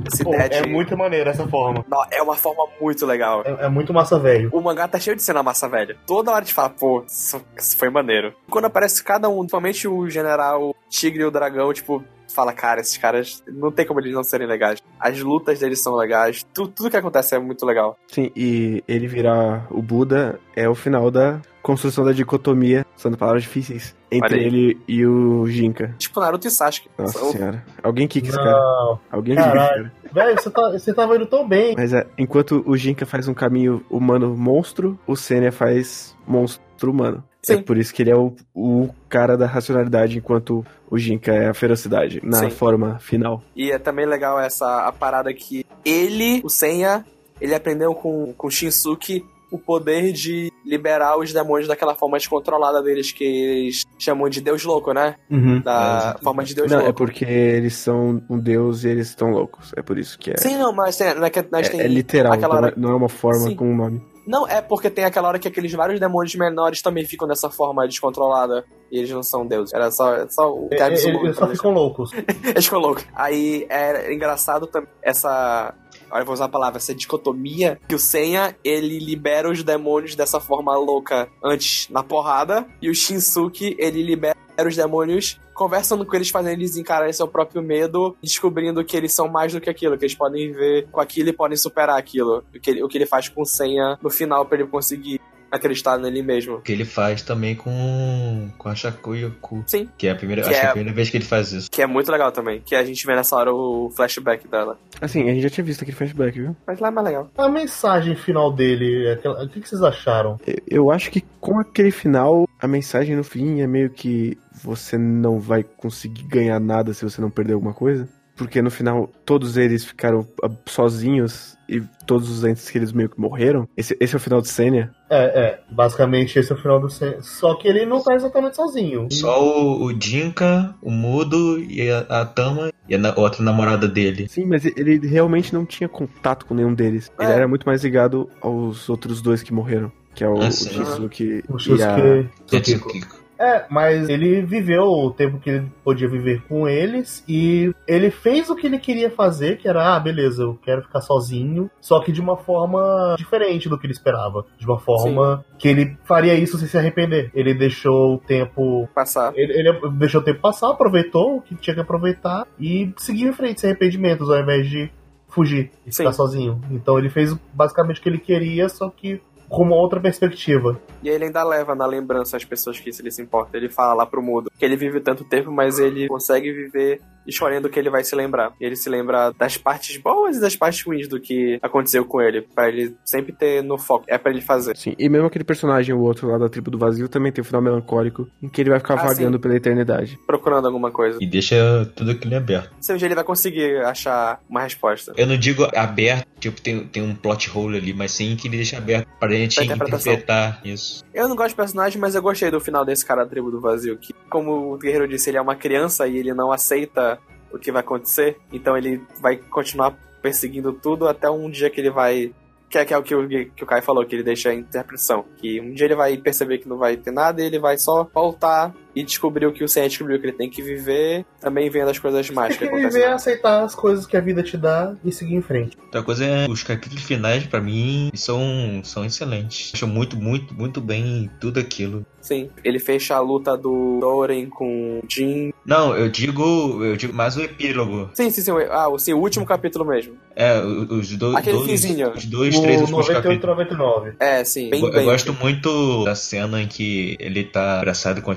essa Pô, ideia é de. muito maneiro essa forma. Não, é uma forma muito legal. É, é muito massa velho. O mangá tá cheio de cena massa velha. Toda hora a gente fala, pô, isso, isso foi maneiro. Quando aparece cada um, principalmente o general Tigre e o dragão, tipo, fala, cara, esses caras não tem como eles não serem legais. As lutas deles são legais. Tu- tudo que acontece é muito legal. Sim, e ele virar o Buda é o final da construção da dicotomia, são palavras difíceis, entre ele e o Jinka. Tipo Naruto e Sasuke. Nossa São- senhora. Alguém quica esse cara. Alguém esse Caralho. cara. Velho, você, tá, você tava indo tão bem. Mas é, enquanto o Jinka faz um caminho humano-monstro, o Senya faz monstro-humano. É Sim. por isso que ele é o, o cara da racionalidade, enquanto o Jinka é a ferocidade, na Sim. forma final. E é também legal essa a parada que ele, o Senha, ele aprendeu com, com o Shinsuke o poder de liberar os demônios daquela forma descontrolada deles, que eles chamam de Deus louco, né? Uhum. Da É, forma de Deus Não, é louco. porque eles são um deus e eles estão loucos. É por isso que é. Sim, não, mas tem, é que nós é, tem é literal, aquela não hora... é- não é uma forma Sim. com um nome. Não, é porque tem aquela hora que aqueles vários demônios menores também ficam dessa forma descontrolada. E eles não são deuses. Era só, é só o É, termo Eles só ficam loucos. Eles ficam loucos. Aí é engraçado também essa. Olha, vou usar a palavra, essa dicotomia que o Senha, ele libera os demônios dessa forma louca antes na porrada, e o Shinsuke, ele libera os demônios conversando com eles, fazendo eles encararem seu próprio medo, descobrindo que eles são mais do que aquilo, que eles podem ver com aquilo e podem superar aquilo. O que ele, o que ele faz com Senha no final pra ele conseguir acreditar nele mesmo. O que ele faz também com, com a Shakuyoku. Sim. Que é a primeira, Que acho que é é- a primeira vez que ele faz isso. Que é muito legal também, que a gente vê nessa hora o flashback dela. Assim, a gente já tinha visto aquele flashback, viu? Mas lá é mais legal. A mensagem final dele, aquela- o que, que vocês acharam? Eu- Eu acho que com aquele final, a mensagem no fim é meio que você não vai conseguir ganhar nada se você não perder alguma coisa. Porque no final, todos eles ficaram ah, sozinhos e todos os entes que eles meio que morreram. Esse, esse é o final de Senya. É, é, basicamente esse é o final do. sen- Só que ele não tá exatamente sozinho. Só o, o Jinka, o Mudo e a, a Tama e a na- outra namorada dele. Sim, mas ele realmente não tinha contato com nenhum deles. Ele É. era muito mais ligado aos outros dois que morreram. Que é o, Ah, o sim. Shizuki e. É, mas ele viveu o tempo que ele podia viver com eles e ele fez o que ele queria fazer, que era, ah, beleza, eu quero ficar sozinho, só que de uma forma diferente do que ele esperava. De uma forma que ele faria isso sem se arrepender. Ele deixou o tempo. Passar. Ele, ele deixou o tempo passar, aproveitou o que tinha que aproveitar e seguiu em frente sem arrependimentos, ao invés de fugir e Sim. ficar sozinho. Então ele fez basicamente o que ele queria, só que com uma outra perspectiva. E ele ainda leva na lembrança as pessoas que ele se importa. Ele fala lá pro mudo que ele vive tanto tempo, mas ele consegue viver escolhendo o que ele vai se lembrar. E ele se lembra das partes boas e das partes ruins do que aconteceu com ele, Pra ele sempre ter no foco. É pra ele fazer. Sim, e mesmo aquele personagem, o outro lá da tribo do vazio, também tem um final melancólico, em que ele vai ficar Ah, vagando sim. pela eternidade. Procurando alguma coisa. E deixa tudo aquilo aberto. Não sei onde ele vai conseguir achar uma resposta. Eu não digo aberto, tipo, tem, tem um plot hole ali, mas sim que ele deixa aberto pra interpretação. interpretar isso. Eu não gosto de personagem, mas eu gostei do final desse cara da tribo do vazio. Que, como o Guerreiro disse, ele é uma criança e ele não aceita o que vai acontecer. Então ele vai continuar perseguindo tudo até um dia que ele vai. Que é, que é o que o, que o Kai falou, que ele deixa a interpretação. Que um dia ele vai perceber que não vai ter nada e ele vai só voltar e descobrir o que o Sen descobriu, que ele tem que viver, também vendo as coisas Tem mágicas que que acontecem. viver, aceitar as coisas que a vida te dá e seguir em frente. Outra coisa é, os capítulos finais, pra mim, são, são excelentes. Acho muito, muito, muito bem tudo aquilo. Sim, ele fecha a luta do Doren com o Jin. Não, eu digo, eu digo mais o epílogo. Sim, sim, sim. Ah, o, sim, o último capítulo mesmo. É, os, dois, Aquele dois, finzinho. os dois, o três últimos 98 capítulos. 99. É, sim. Bem, Eu, eu bem. gosto muito da cena em que ele tá abraçado com a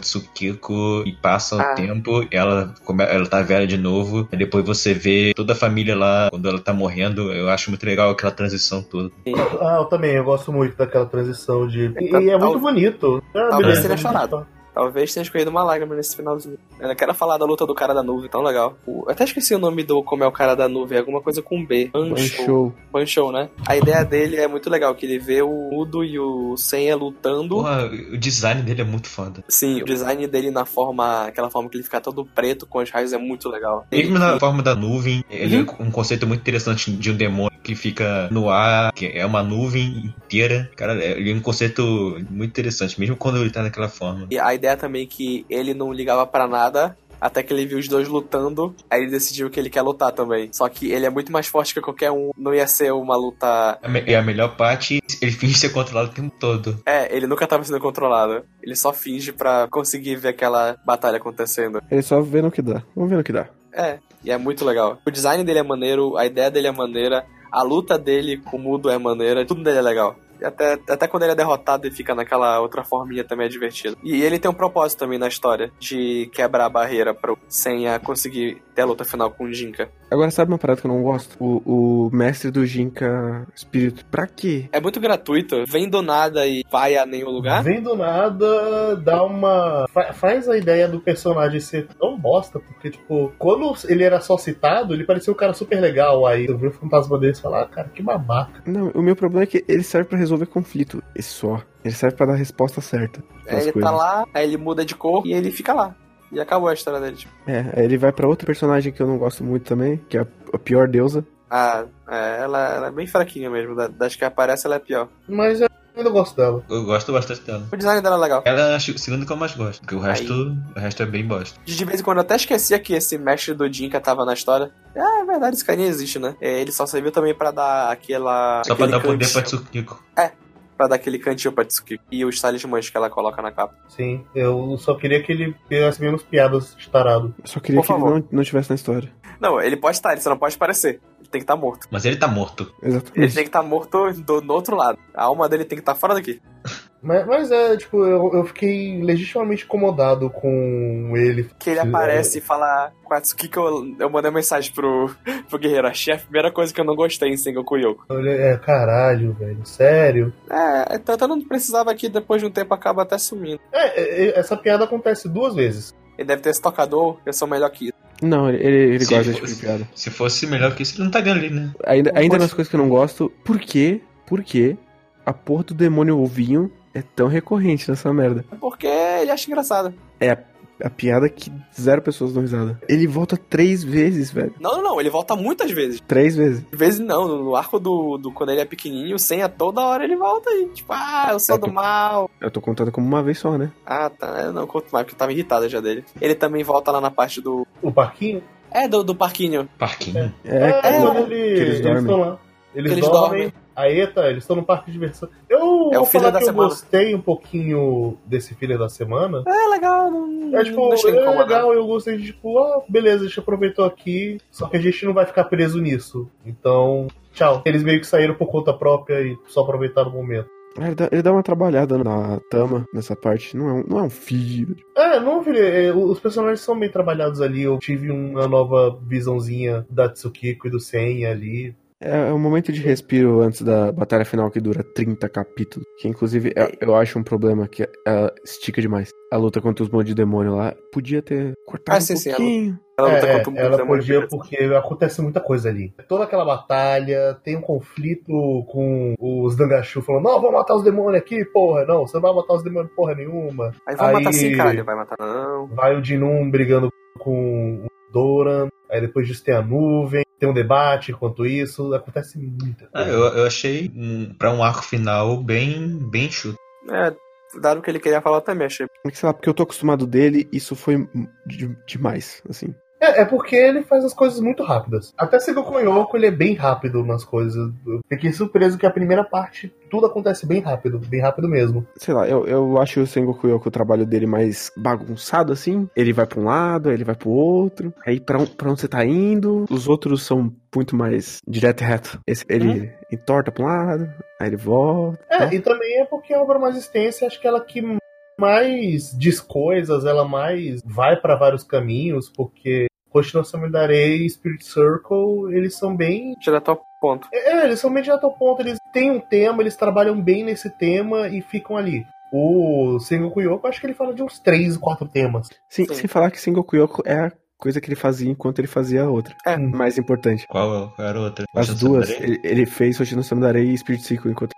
E passa o Ah. tempo, ela, ela tá velha de novo, e depois você vê toda a família lá quando ela tá morrendo. Eu acho muito legal aquela transição toda. Ah, eu também, eu gosto muito daquela transição de. E, Tal- e é muito tal- bonito. Ah, talvez beleza. Talvez tenha escolhido uma lágrima nesse finalzinho. Eu quero falar da luta do cara da nuvem, tão legal. O- Eu até esqueci o nome do como é o cara da nuvem, alguma coisa com B. Banshou. Show. Banshou, né? A ideia dele é muito legal, que ele vê o Udo e o Senha lutando. Porra, o design dele é muito foda. Sim, o design dele na forma, aquela forma que ele fica todo preto com os raios é muito legal. Mesmo Ele- na forma da nuvem, ele Uhum. é um conceito muito interessante de um demônio que fica no ar, que é uma nuvem inteira. Cara, é- ele é um conceito muito interessante, mesmo quando ele tá naquela forma. E a ideia também é que ele não ligava pra nada. Até que ele viu os dois lutando, aí ele decidiu que ele quer lutar também. Só que ele é muito mais forte que qualquer um. Não ia ser uma luta. Me- E a melhor parte, ele finge ser controlado o tempo todo. É, ele nunca tava sendo controlado. Ele só finge pra conseguir ver aquela batalha acontecendo. Ele só vê no que dá. Vamos ver no que dá. É, e é muito legal. O design dele é maneiro, a ideia dele é maneira, a luta dele com o mudo é maneira, tudo dele é legal. Até, até quando ele é derrotado e fica naquela outra forminha também é divertido. E ele tem um propósito também na história, de quebrar a barreira pro Senha conseguir ter a luta final com o Jinka. Agora, sabe uma parada que eu não gosto? O, o mestre do Jinka Espírito. Pra quê? É muito gratuito, vem do nada e vai a nenhum lugar. Vem do nada, dá uma. fa- faz a ideia do personagem ser tão bosta, porque, tipo, quando ele era só citado, ele parecia um cara super legal. Aí eu vi o fantasma dele e falar, ah, cara, que babaca. Não, o meu problema é que ele serve pra resolver conflito. Esse só. Ele serve pra dar a resposta certa. Aí das ele coisas. tá lá, aí ele muda de cor e ele fica lá. E acabou a história dele. Tipo, É, ele vai pra outro personagem que eu não gosto muito também, que é a, pior deusa. ah, é, ela, ela é bem fraquinha mesmo. da- Das que aparece, ela é pior. Mas eu ainda gosto dela. Eu gosto bastante dela. O design dela é legal. Ela é a segunda que eu mais gosto, porque o resto, o resto é bem bosta. De vez em quando eu até esquecia que esse mestre do Jinka tava na história. Ah, é verdade, esse carinha existe, né? É, ele só serviu também pra dar aquela. Só pra dar poder cantinho- pra Tsukiko. Pra dar aquele cantinho pra Tsukiko. E os talismãs que ela coloca na capa. Sim, eu só queria que ele fizesse menos piadas de tarado. Eu só queria Por que ele favor. não, não tivesse na história. Não, ele pode estar, ele só não pode aparecer. Ele tem que estar morto. Mas ele tá morto. Ele Exatamente. tem que estar morto do, do outro lado. A alma dele tem que estar fora daqui. Mas, mas é, tipo, eu, eu fiquei legitimamente incomodado com ele. Que ele aparece e fala a Tsukiko, eu, eu mandei mensagem pro, pro guerreiro. Achei a primeira coisa que eu não gostei em Sengoku Yoko. Ele é, caralho, velho, sério. É, tanto eu não precisava que depois de um tempo acaba até sumindo. É, é, é, essa piada acontece duas vezes. Ele deve ter esse tocador, eu sou melhor que isso. Não, ele, ele, ele gosta desse tipo fosse- de piada. Se fosse melhor que isso, ele não tá ganhando ali, né? Ainda, ainda nas coisas que eu não gosto, por quê? Por quê a porra do demônio ovinho é tão recorrente nessa merda? Porque ele acha engraçado. É a, a piada que zero pessoas dão risada. Ele volta três vezes, velho. Não, não, não, ele volta muitas vezes. Três vezes. De vezes não, no arco do, do quando ele é pequenininho, Senha toda hora ele volta aí. Tipo, ah, eu sou Eu tô- do mal. Eu tô contando como uma vez só, né? Ah, tá, eu não conto mais porque eu tava irritado já dele. Ele também volta lá na parte do. O parquinho. É, do, do parquinho. Parquinho. É, É, que- quando ele- que eles eles dormem. estão lá. Eles, eles dormem. dormem. Aí, eita, eles estão no parque de diversão. Eu É o vou falar da que eu semana. gostei um pouquinho desse filler da semana. É legal, não. É tipo, não é legal, eu gostei de tipo, ah, beleza, a gente aproveitou aqui, só que a gente não vai ficar preso nisso. Então, tchau. Eles meio que saíram por conta própria e só aproveitaram o momento. Ah, Ele dá, ele dá uma trabalhada na Tama nessa parte. Não é um, não é um filho. É, não, filho, é, os personagens são bem trabalhados ali. Eu tive uma nova visãozinha da Tsukiko e do Sen ali. É, é um momento de respiro antes da batalha final que dura 30 capítulos. Que inclusive é- eu acho um problema que ela estica demais. A luta contra os montes de demônio lá podia ter cortado Ah, um sim, sim, ela- pouquinho. Ela luta É, contra o ela podia porque acontece muita coisa ali. Toda aquela batalha, tem um conflito com os Dangachu falando, não, vamos matar os demônios aqui, porra. Não, você não vai matar os demônios porra nenhuma. Aí vai matar sim, caralho. Vai matar não. Vai o Dinum brigando com o Doran, aí depois disso tem a nuvem, tem um debate enquanto isso, acontece muita Ah, coisa. eu, eu achei um, pra um arco final bem, bem chuto. É, dado o que ele queria falar também, achei. É que, sei lá, porque eu tô acostumado dele, isso foi de- demais, assim. É, é porque ele faz as coisas muito rápidas. Até Sengoku Yoko, ele é bem rápido nas coisas. Eu fiquei surpreso que a primeira parte, tudo acontece bem rápido, bem rápido mesmo. Sei lá, eu, eu acho o Sengoku Yoko o trabalho dele mais bagunçado, assim. Ele vai pra um lado, aí ele vai pro outro. Aí pra, um, pra onde você tá indo. Os outros são muito mais direto e reto. Esse, ele entorta pra um lado, aí ele volta. É, tá? e também é porque a obra mais extensa, acho que ela que mais diz coisas, ela mais vai pra vários caminhos, porque Hoshino Samidare e Spirit Circle, eles são bem Direto ao ponto. É, eles são direto ao ponto, eles têm um tema, eles trabalham bem nesse tema e ficam ali. O Sengoku Yoko, acho que ele fala de uns três, quatro temas. Sim, Sim. sem falar que Sengoku Yoko é a coisa que ele fazia enquanto ele fazia a outra. É. Mais importante. Qual, qual era a outra? As duas, ele, ele fez Hoshino Samidare e Spirit Circle enquanto.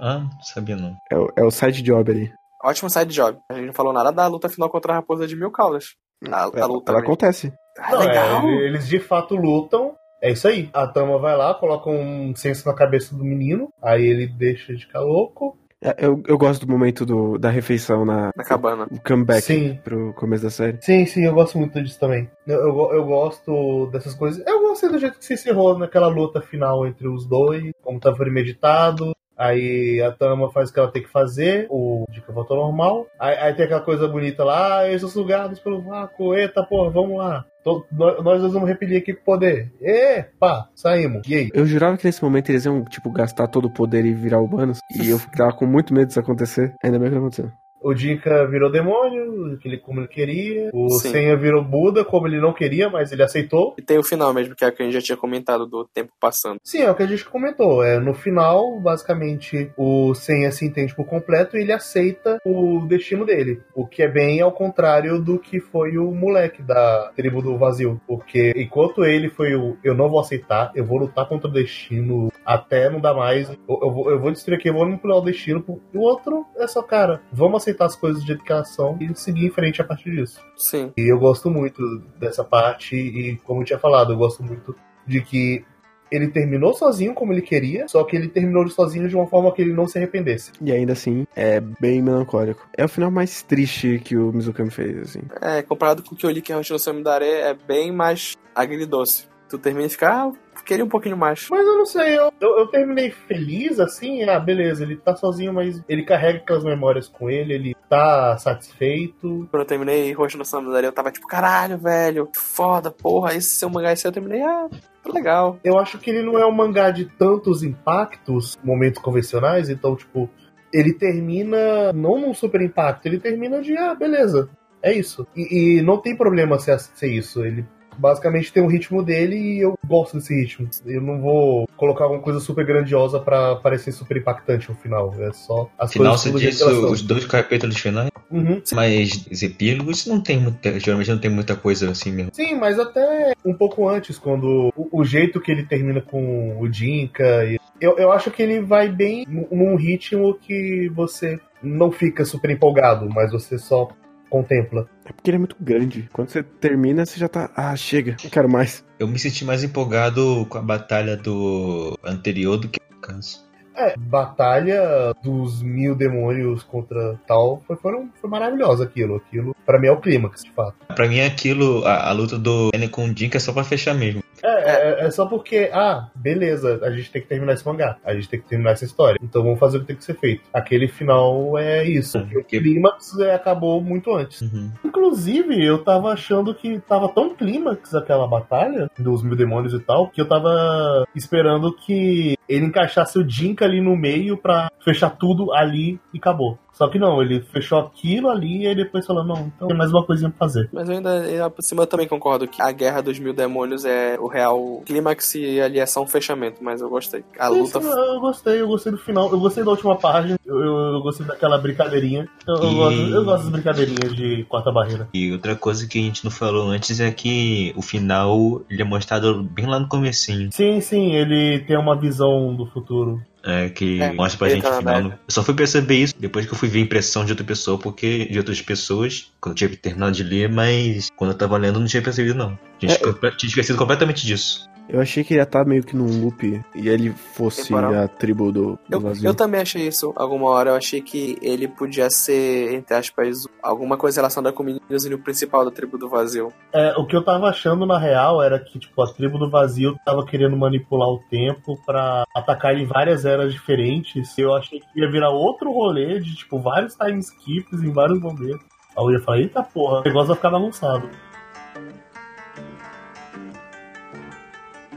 Ah, não sabia não. É, o- é o side job ali. Ótimo side job. A gente não falou nada da luta final contra a raposa de mil caudas. A, a Ela, luta. ela né? acontece. Ah, Não, legal. é, eles de fato lutam. É isso aí. A Tama vai lá, coloca um senso na cabeça do menino, aí ele deixa de ficar louco. É, Eu, eu gosto do momento do, da refeição na. Na cabana. O comeback Sim. pro começo da série. Sim, sim, eu gosto muito disso também. Eu, eu, eu gosto dessas coisas. Eu gostei do jeito que se encerrou naquela luta final entre os dois, como tava premeditado. Aí a Tama faz o que ela tem que fazer, o Dica volta ao normal. Aí, aí tem aquela coisa bonita lá, ah, eles são sugados pelo vácuo, eita porra, vamos lá. Tô- nós, nós dois vamos repelir aqui com o poder. E pá, saímos. E aí? Eu jurava que nesse momento eles iam, tipo, gastar todo o poder e virar humanos. E eu tava com muito medo disso acontecer. Ainda bem que não aconteceu. O Dinka virou demônio, que ele- como ele queria. O Sim. Senha virou Buda, como ele não queria, mas ele aceitou. E tem o final mesmo, que é o que a gente já tinha comentado do tempo passando. Sim, é o que a gente comentou. É, no final, basicamente, o Senha se entende por completo e ele aceita o destino dele. O que é bem ao contrário do que foi o moleque da tribo do vazio. Porque enquanto ele foi o eu não vou aceitar, eu vou lutar contra o destino até não dar mais. Eu, eu vou, eu vou destruir aqui, eu vou manipular o destino. E o outro é só, cara, vamos aceitar as coisas do jeito que elas são e seguir em frente a partir disso. Sim. E eu gosto muito dessa parte, e como eu tinha falado, eu gosto muito de que ele terminou sozinho como ele queria, só que ele terminou sozinho de uma forma que ele não se arrependesse. E ainda assim, é bem melancólico. É o final mais triste que o Mizukami fez, assim. É, comparado com o que eu li que é o Samidare, é bem mais agridoce. Tu termina e fica, ah, queria um pouquinho mais. Mas eu não sei, eu, eu, eu terminei feliz assim, ah, beleza, ele tá sozinho, mas ele carrega aquelas memórias com ele, ele tá satisfeito. Quando eu terminei Roxo no Samidare, eu tava tipo, caralho, velho, que foda, porra, esse seu mangá esse eu terminei, ah, tá legal. Eu acho que ele não é um mangá de tantos impactos, momentos convencionais, então, tipo, ele termina não num super impacto, ele termina de, ah, beleza, é isso. E, e não tem problema ser, ser isso, ele basicamente tem o ritmo dele e eu gosto desse ritmo. Eu não vou colocar alguma coisa super grandiosa pra parecer super impactante no final, é só as Final, coisas você do jeito disse os dois capítulos finais, Uhum. mas os epílogos não tem muita, geralmente não tem muita coisa assim mesmo. Sim, mas até um pouco antes, quando o, o jeito que ele termina com o Jinka. e- Eu, eu acho que ele vai bem num ritmo que você não fica super empolgado, mas você só contempla. É porque ele é muito grande. Quando você termina, você já tá. Ah, chega, não quero mais. Eu me senti mais empolgado com a batalha do anterior do que no caso. É, batalha dos mil demônios contra tal foi, foram, foi maravilhoso aquilo. Aquilo, pra mim, é o clímax, de fato. Pra mim, aquilo, a, a luta do Eren com o Jinka é só pra fechar mesmo. É, é, é só porque, ah, beleza, a gente tem que terminar esse mangá, a gente tem que terminar essa história. Então vamos fazer o que tem que ser feito. Aquele final é isso. Uhum. O clímax é, acabou muito antes. Uhum. Inclusive, eu tava achando que tava tão clímax aquela batalha dos mil demônios e tal, que eu tava esperando que ele encaixasse o Jinka ali no meio pra fechar tudo ali e acabou. Só que não, ele fechou aquilo ali e depois falou, não, então tem mais uma coisinha pra fazer. Mas eu ainda, por cima eu também concordo que a Guerra dos Mil Demônios é o real clímax e ali é só um fechamento, mas eu gostei. A luta. Isso, eu gostei, eu gostei do final, eu gostei da última página, eu, eu, eu gostei daquela brincadeirinha. Eu, eu E- gosto, eu gosto das brincadeirinhas de quarta barreira. E outra coisa que a gente não falou antes é que o final ele é mostrado bem lá no comecinho. Sim, sim, ele tem uma visão do futuro. É, que É, mostra pra gente tá o na final. Eu só fui perceber isso depois que eu fui ver a impressão de outra pessoa, porque de outras pessoas, quando eu tinha terminado de ler, mas quando eu tava lendo eu não tinha percebido não. Tinha, É, esque- tinha esquecido completamente disso. Eu achei que ele ia estar meio que num loop e ele fosse Temporal. a tribo do, do Eu, vazio. eu também achei isso alguma hora. Eu achei que ele podia ser, entre aspas, alguma coisa relacionada com o meninozinho principal da tribo do vazio. É, o que eu tava achando na real era que, tipo, a tribo do vazio tava querendo manipular o tempo pra atacar em várias eras diferentes. Eu achei que ia virar outro rolê de, tipo, vários time skips em vários momentos. Aí eu ia falar, eita porra, o negócio vai ficar bagunçado.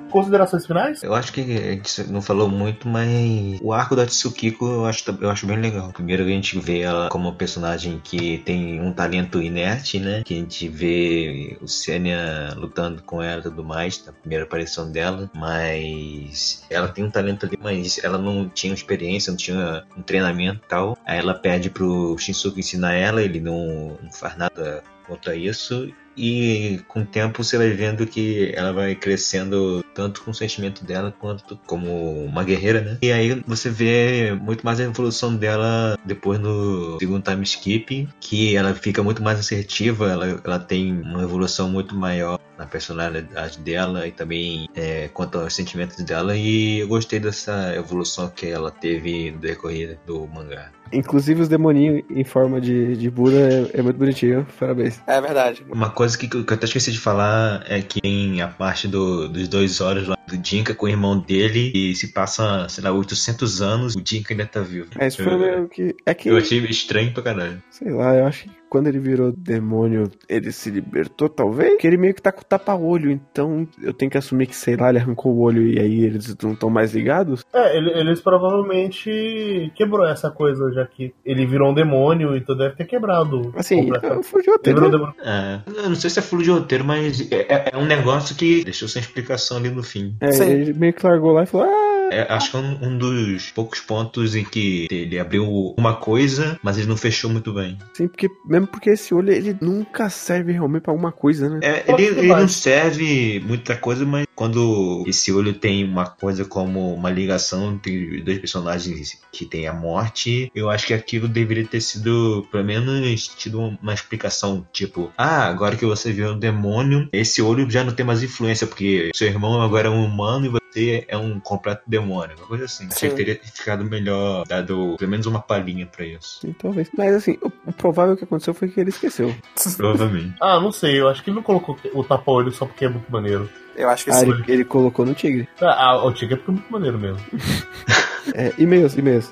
Considerações finais? Eu acho que a gente não falou muito, mas o arco da Tsukiko eu acho, eu acho bem legal. Primeiro a gente vê ela como uma personagem que tem um talento inerte, né? Que a gente vê o Senya lutando com ela e tudo mais, na primeira aparição dela, mas ela tem um talento ali, mas ela não tinha experiência, não tinha um treinamento e tal. Aí ela pede pro Shinsuke ensinar ela, ele não, não faz nada quanto a isso. E com o tempo você vai vendo que ela vai crescendo tanto com o sentimento dela quanto como uma guerreira, né? E aí você vê muito mais a evolução dela depois no segundo time skip, que ela fica muito mais assertiva, ela, ela tem uma evolução muito maior na personalidade dela e também é, quanto aos sentimentos dela. E eu gostei dessa evolução que ela teve no decorrer do mangá. Inclusive os demoninhos em forma de, de Buda é, é muito bonitinho. Parabéns. É verdade. Uma coisa que, que eu até esqueci de falar é que tem a parte do- dos dois olhos lá do Jinka com o irmão dele e se passa, sei lá, 800 anos, o Jinka ainda tá vivo. É, isso foi eu, meio que. É que. eu achei estranho pra caralho. Sei lá, eu acho que quando ele virou demônio, ele se libertou, talvez. Porque ele meio que tá com tapa-olho, então eu tenho que assumir que, sei lá, ele arrancou o olho e aí eles não estão mais ligados. É, ele- eles provavelmente quebrou essa coisa, já que ele virou um demônio, então deve ter quebrado. Assim, completamente. eu fugi o Ele virou um tempo. demônio. É, eu não sei se é furo de roteiro, mas é, é- é um negócio que deixou sem explicação ali no fim. É, Sim. ele meio que largou lá e falou: Ah, É, acho que é um, um dos poucos pontos em que ele abriu uma coisa, mas ele não fechou muito bem. sim, porque. Mesmo porque esse olho ele nunca serve realmente pra alguma coisa, né? É, ele, ele não serve muita coisa, mas quando esse olho tem uma coisa como uma ligação entre dois personagens que tem a morte, eu acho que aquilo deveria ter sido, pelo menos, tido uma explicação. Tipo, ah, agora que você viu um demônio, esse olho já não tem mais influência, porque seu irmão agora é um humano e você é um completo demônio. Uma coisa assim. Achei que teria ficado melhor, dado pelo menos uma palhinha pra isso. Sim, talvez. Mas assim, o, o provável que aconteceu foi que ele esqueceu. Provavelmente. Ah, não sei, eu acho que ele não colocou o tapa-olho só porque é muito maneiro. Eu acho que Ah, sim. ele, ele colocou no tigre. Ah, ah, o Tigre é porque é muito maneiro mesmo. É, e-mails, e-mails.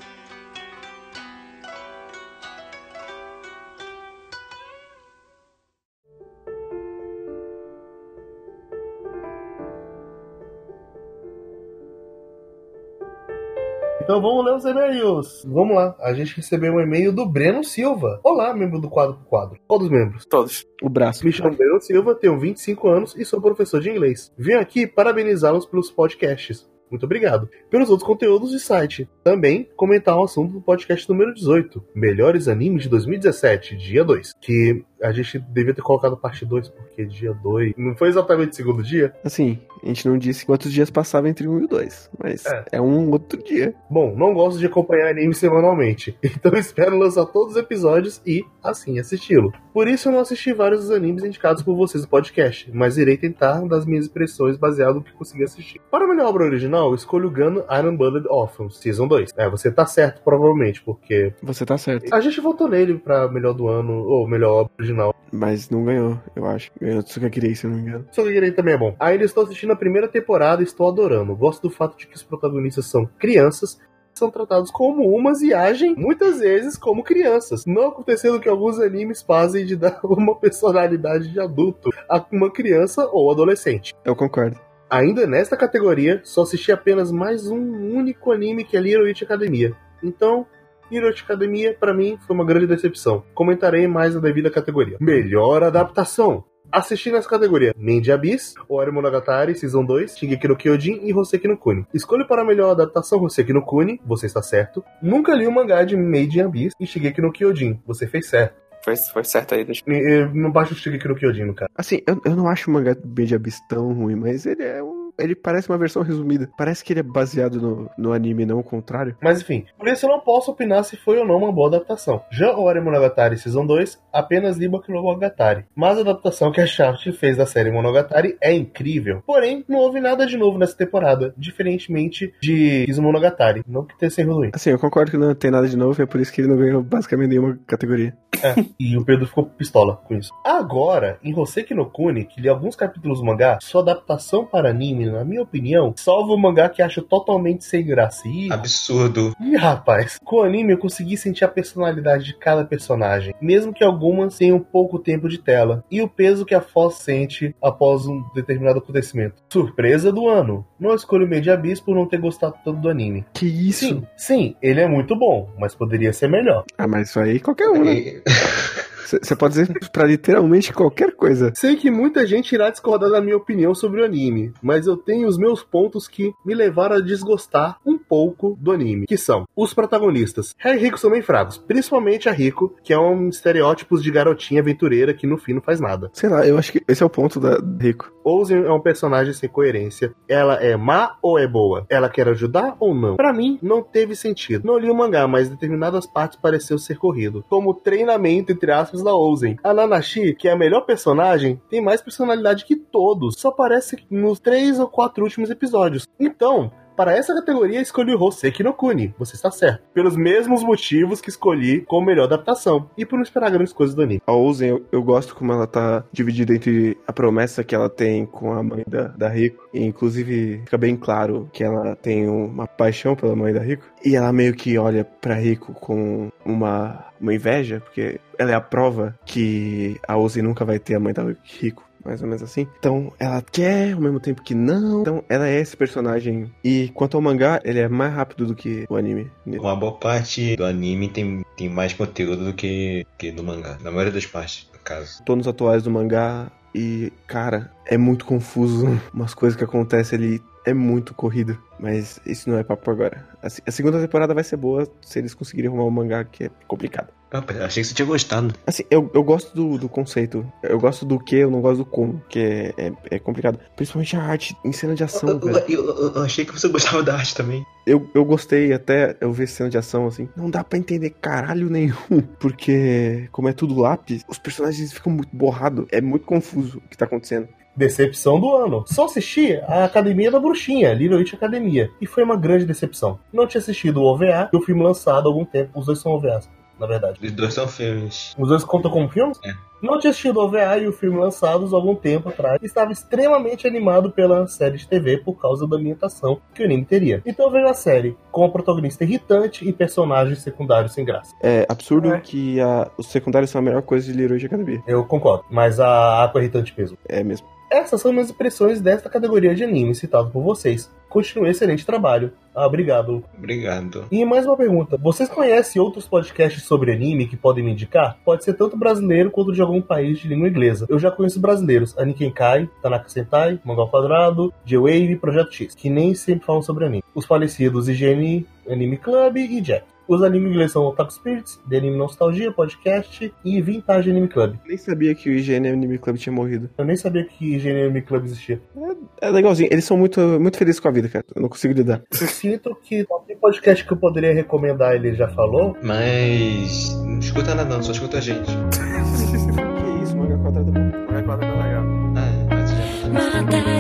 Então vamos ler os e-mails. Vamos lá. A gente recebeu um e-mail do Breno Silva. Olá, membro do Quadro por Quadro. Qual dos membros? Todos. O braço. Me chamo Breno Silva, tenho 25 anos e sou professor de inglês. Vim aqui parabenizá-los pelos podcasts. Muito obrigado. Pelos outros conteúdos do site. Também comentar o assunto do podcast número 18, Melhores Animes de 2017, dia 2. Que a gente devia ter colocado parte 2, porque dia 2 não foi exatamente o segundo dia. Assim, a gente não disse quantos dias passava entre um e o dois, mas É. é, um outro dia. Bom, não gosto de acompanhar anime semanalmente, então espero lançar todos os episódios e, assim, assisti-lo. Por isso eu não assisti vários dos animes indicados por vocês no podcast, mas irei tentar das minhas impressões baseado no que consegui assistir. Para a minha obra original, original, eu escolho Gun Iron Blooded Orphans, Season 2. É, você tá certo, provavelmente, porque Você tá certo. a gente votou nele pra melhor do ano, ou melhor obra original. Mas não ganhou, eu acho. Ganhou Tsukakirei, se eu não me engano. Ele também é bom. Ainda estou assistindo a primeira temporada e estou adorando. Gosto do fato de que os protagonistas são crianças são tratados como umas e agem muitas vezes como crianças. Não acontecendo o que alguns animes fazem de dar uma personalidade de adulto a uma criança ou adolescente. Eu concordo. Ainda nesta categoria, só assisti apenas mais um único anime que é Little Witch Academia. Então, Little Witch Academia, pra mim, foi uma grande decepção. Comentarei mais na devida categoria. Melhor adaptação. Assisti nessa categoria Mandy Abyss, Ori Monogatari, Season 2, Shingeki no Kyojin e Hoseki no Kuni. Escolho para a melhor adaptação Hoseki no Kuni, você está certo. Nunca li o mangá de Made in Abyss e Shingeki no Kyojin, você fez certo. Foi, foi certo aí. Deixa... E- e Não baixa o Shingeki no Kyojin, caso. Assim, eu, eu não acho o mangá do tão ruim, mas ele é um. Ele parece uma versão resumida. Parece que ele é baseado no, no anime, não o contrário. Mas enfim, por isso eu não posso opinar se foi ou não uma boa adaptação. Já Ori Monogatari Season 2, apenas li Boku no Monogatari. Mas a adaptação que a Shaft fez da série Monogatari é incrível. Porém, não houve nada de novo nessa temporada, diferentemente de Kizu Monogatari. Não que tenha sido ruim. Assim, eu concordo que não tem nada de novo, é por isso que ele não ganhou basicamente nenhuma categoria. E o Pedro ficou pistola com isso. Agora, em Hoseki no Kuni, que li alguns capítulos do mangá, sua adaptação para anime, na minha opinião, salva o mangá que acho totalmente sem graça. Ih, Absurdo. Ih, rapaz, com o anime eu consegui sentir a personalidade de cada personagem, mesmo que algumas tenham pouco tempo de tela, e o peso que a Foz sente após um determinado acontecimento. Surpresa do ano. Não escolho Made Abyss por não ter gostado tanto do anime. Que isso? Sim, sim, ele é muito bom, mas poderia ser melhor. Ah, mas isso aí qualquer um, né? Você pode dizer pra literalmente qualquer coisa. Sei que muita gente irá discordar da minha opinião sobre o anime, mas eu tenho os meus pontos que me levaram a desgostar um pouco do anime, que são os protagonistas. Harry e Rico são bem fracos, principalmente a Rico, que é um estereótipo de garotinha aventureira que no fim não faz nada. Sei lá, eu acho que esse é o ponto da Rico. Ozen é um personagem sem coerência. Ela é má ou é boa? Ela quer ajudar ou não? Pra mim, não teve sentido. Não li o mangá, mas determinadas partes pareceu ser corrido. Como treinamento, entre aspas, da Ozen. A Nanashi, que é a melhor personagem, tem mais personalidade que todos. Só aparece nos três ou quatro últimos episódios. Então, para essa categoria, escolhi Hoseki no Kuni. Você está certo. Pelos mesmos motivos que escolhi como melhor adaptação. E por não esperar grandes coisas do anime. A Ozen, eu, eu gosto como ela tá dividida entre a promessa que ela tem com a mãe da, da Rico. E inclusive fica bem claro que ela tem uma paixão pela mãe da Rico. E ela meio que olha pra Rico com uma, uma inveja, porque ela é a prova que a Ozen nunca vai ter a mãe da Rico. Mais ou menos assim. Então, ela quer ao mesmo tempo que não. Então, ela é esse personagem. E quanto ao mangá, ele é mais rápido do que o anime. Uma boa parte do anime tem, tem mais conteúdo do que, que do mangá. Na maioria das partes, no caso. tonos atuais do mangá e, cara, é muito confuso. Umas coisas que acontecem ali é muito corrido. Mas isso não é papo agora. A, se- a segunda temporada vai ser boa se eles conseguirem arrumar um mangá que é complicado. Ah, achei que você tinha gostado. Assim, eu, eu gosto do, do conceito. Eu gosto do que, eu não gosto do como, que é, é, é complicado. Principalmente a arte em cena de ação, Eu, eu- eu- eu achei que você gostava da arte também. Eu, eu gostei até eu ver cena de ação, assim. Não dá pra entender caralho nenhum. Porque, como é tudo lápis, os personagens ficam muito borrados. É muito confuso o que tá acontecendo. Decepção do ano. Só assisti a Academia da Bruxinha, Little Witch Academia, e foi uma grande decepção. Não tinha assistido o OVA e o filme lançado há algum tempo. Os dois são OVAs, na verdade. Os dois são filmes. Os dois contam como filmes? É. Não tinha assistido o OVA e o filme lançados há algum tempo atrás. e Estava extremamente animado pela série de TV por causa da ambientação que o anime teria. Então veio a série, com uma protagonista irritante e personagens secundários sem graça. É absurdo É. que a- os secundários são a melhor coisa de Leroy de Academia. Eu concordo, mas a Aqua é irritante mesmo. É mesmo. Essas são minhas impressões desta categoria de anime citado por vocês. Continue excelente trabalho. Ah, obrigado. Obrigado. E mais uma pergunta: vocês conhecem outros podcasts sobre anime que podem me indicar? Pode ser tanto brasileiro quanto de algum país de língua inglesa. Eu já conheço brasileiros: Aniken Kai, Tanaka Sentai, Mangá ao Quadrado, J-Wave e Projeto X, que nem sempre falam sobre anime. Os falecidos IGN Anime Club e Jack. Os animes inglês são Otaku Spirits, The Anime Nostalgia, Podcast e Vintage Anime Club. Nem sabia que o IGN Anime Club tinha morrido. Eu nem sabia que o IGN Anime Club existia. É, é, legalzinho, eles são muito, muito felizes com a vida, cara. Eu não consigo lidar. Eu sinto que qualquer podcast que eu poderia recomendar ele já falou. Mas. Não escuta nada, não, só escuta a gente. que isso, manga quadrada. Manga quadrada é legal. Ah, é, mas já.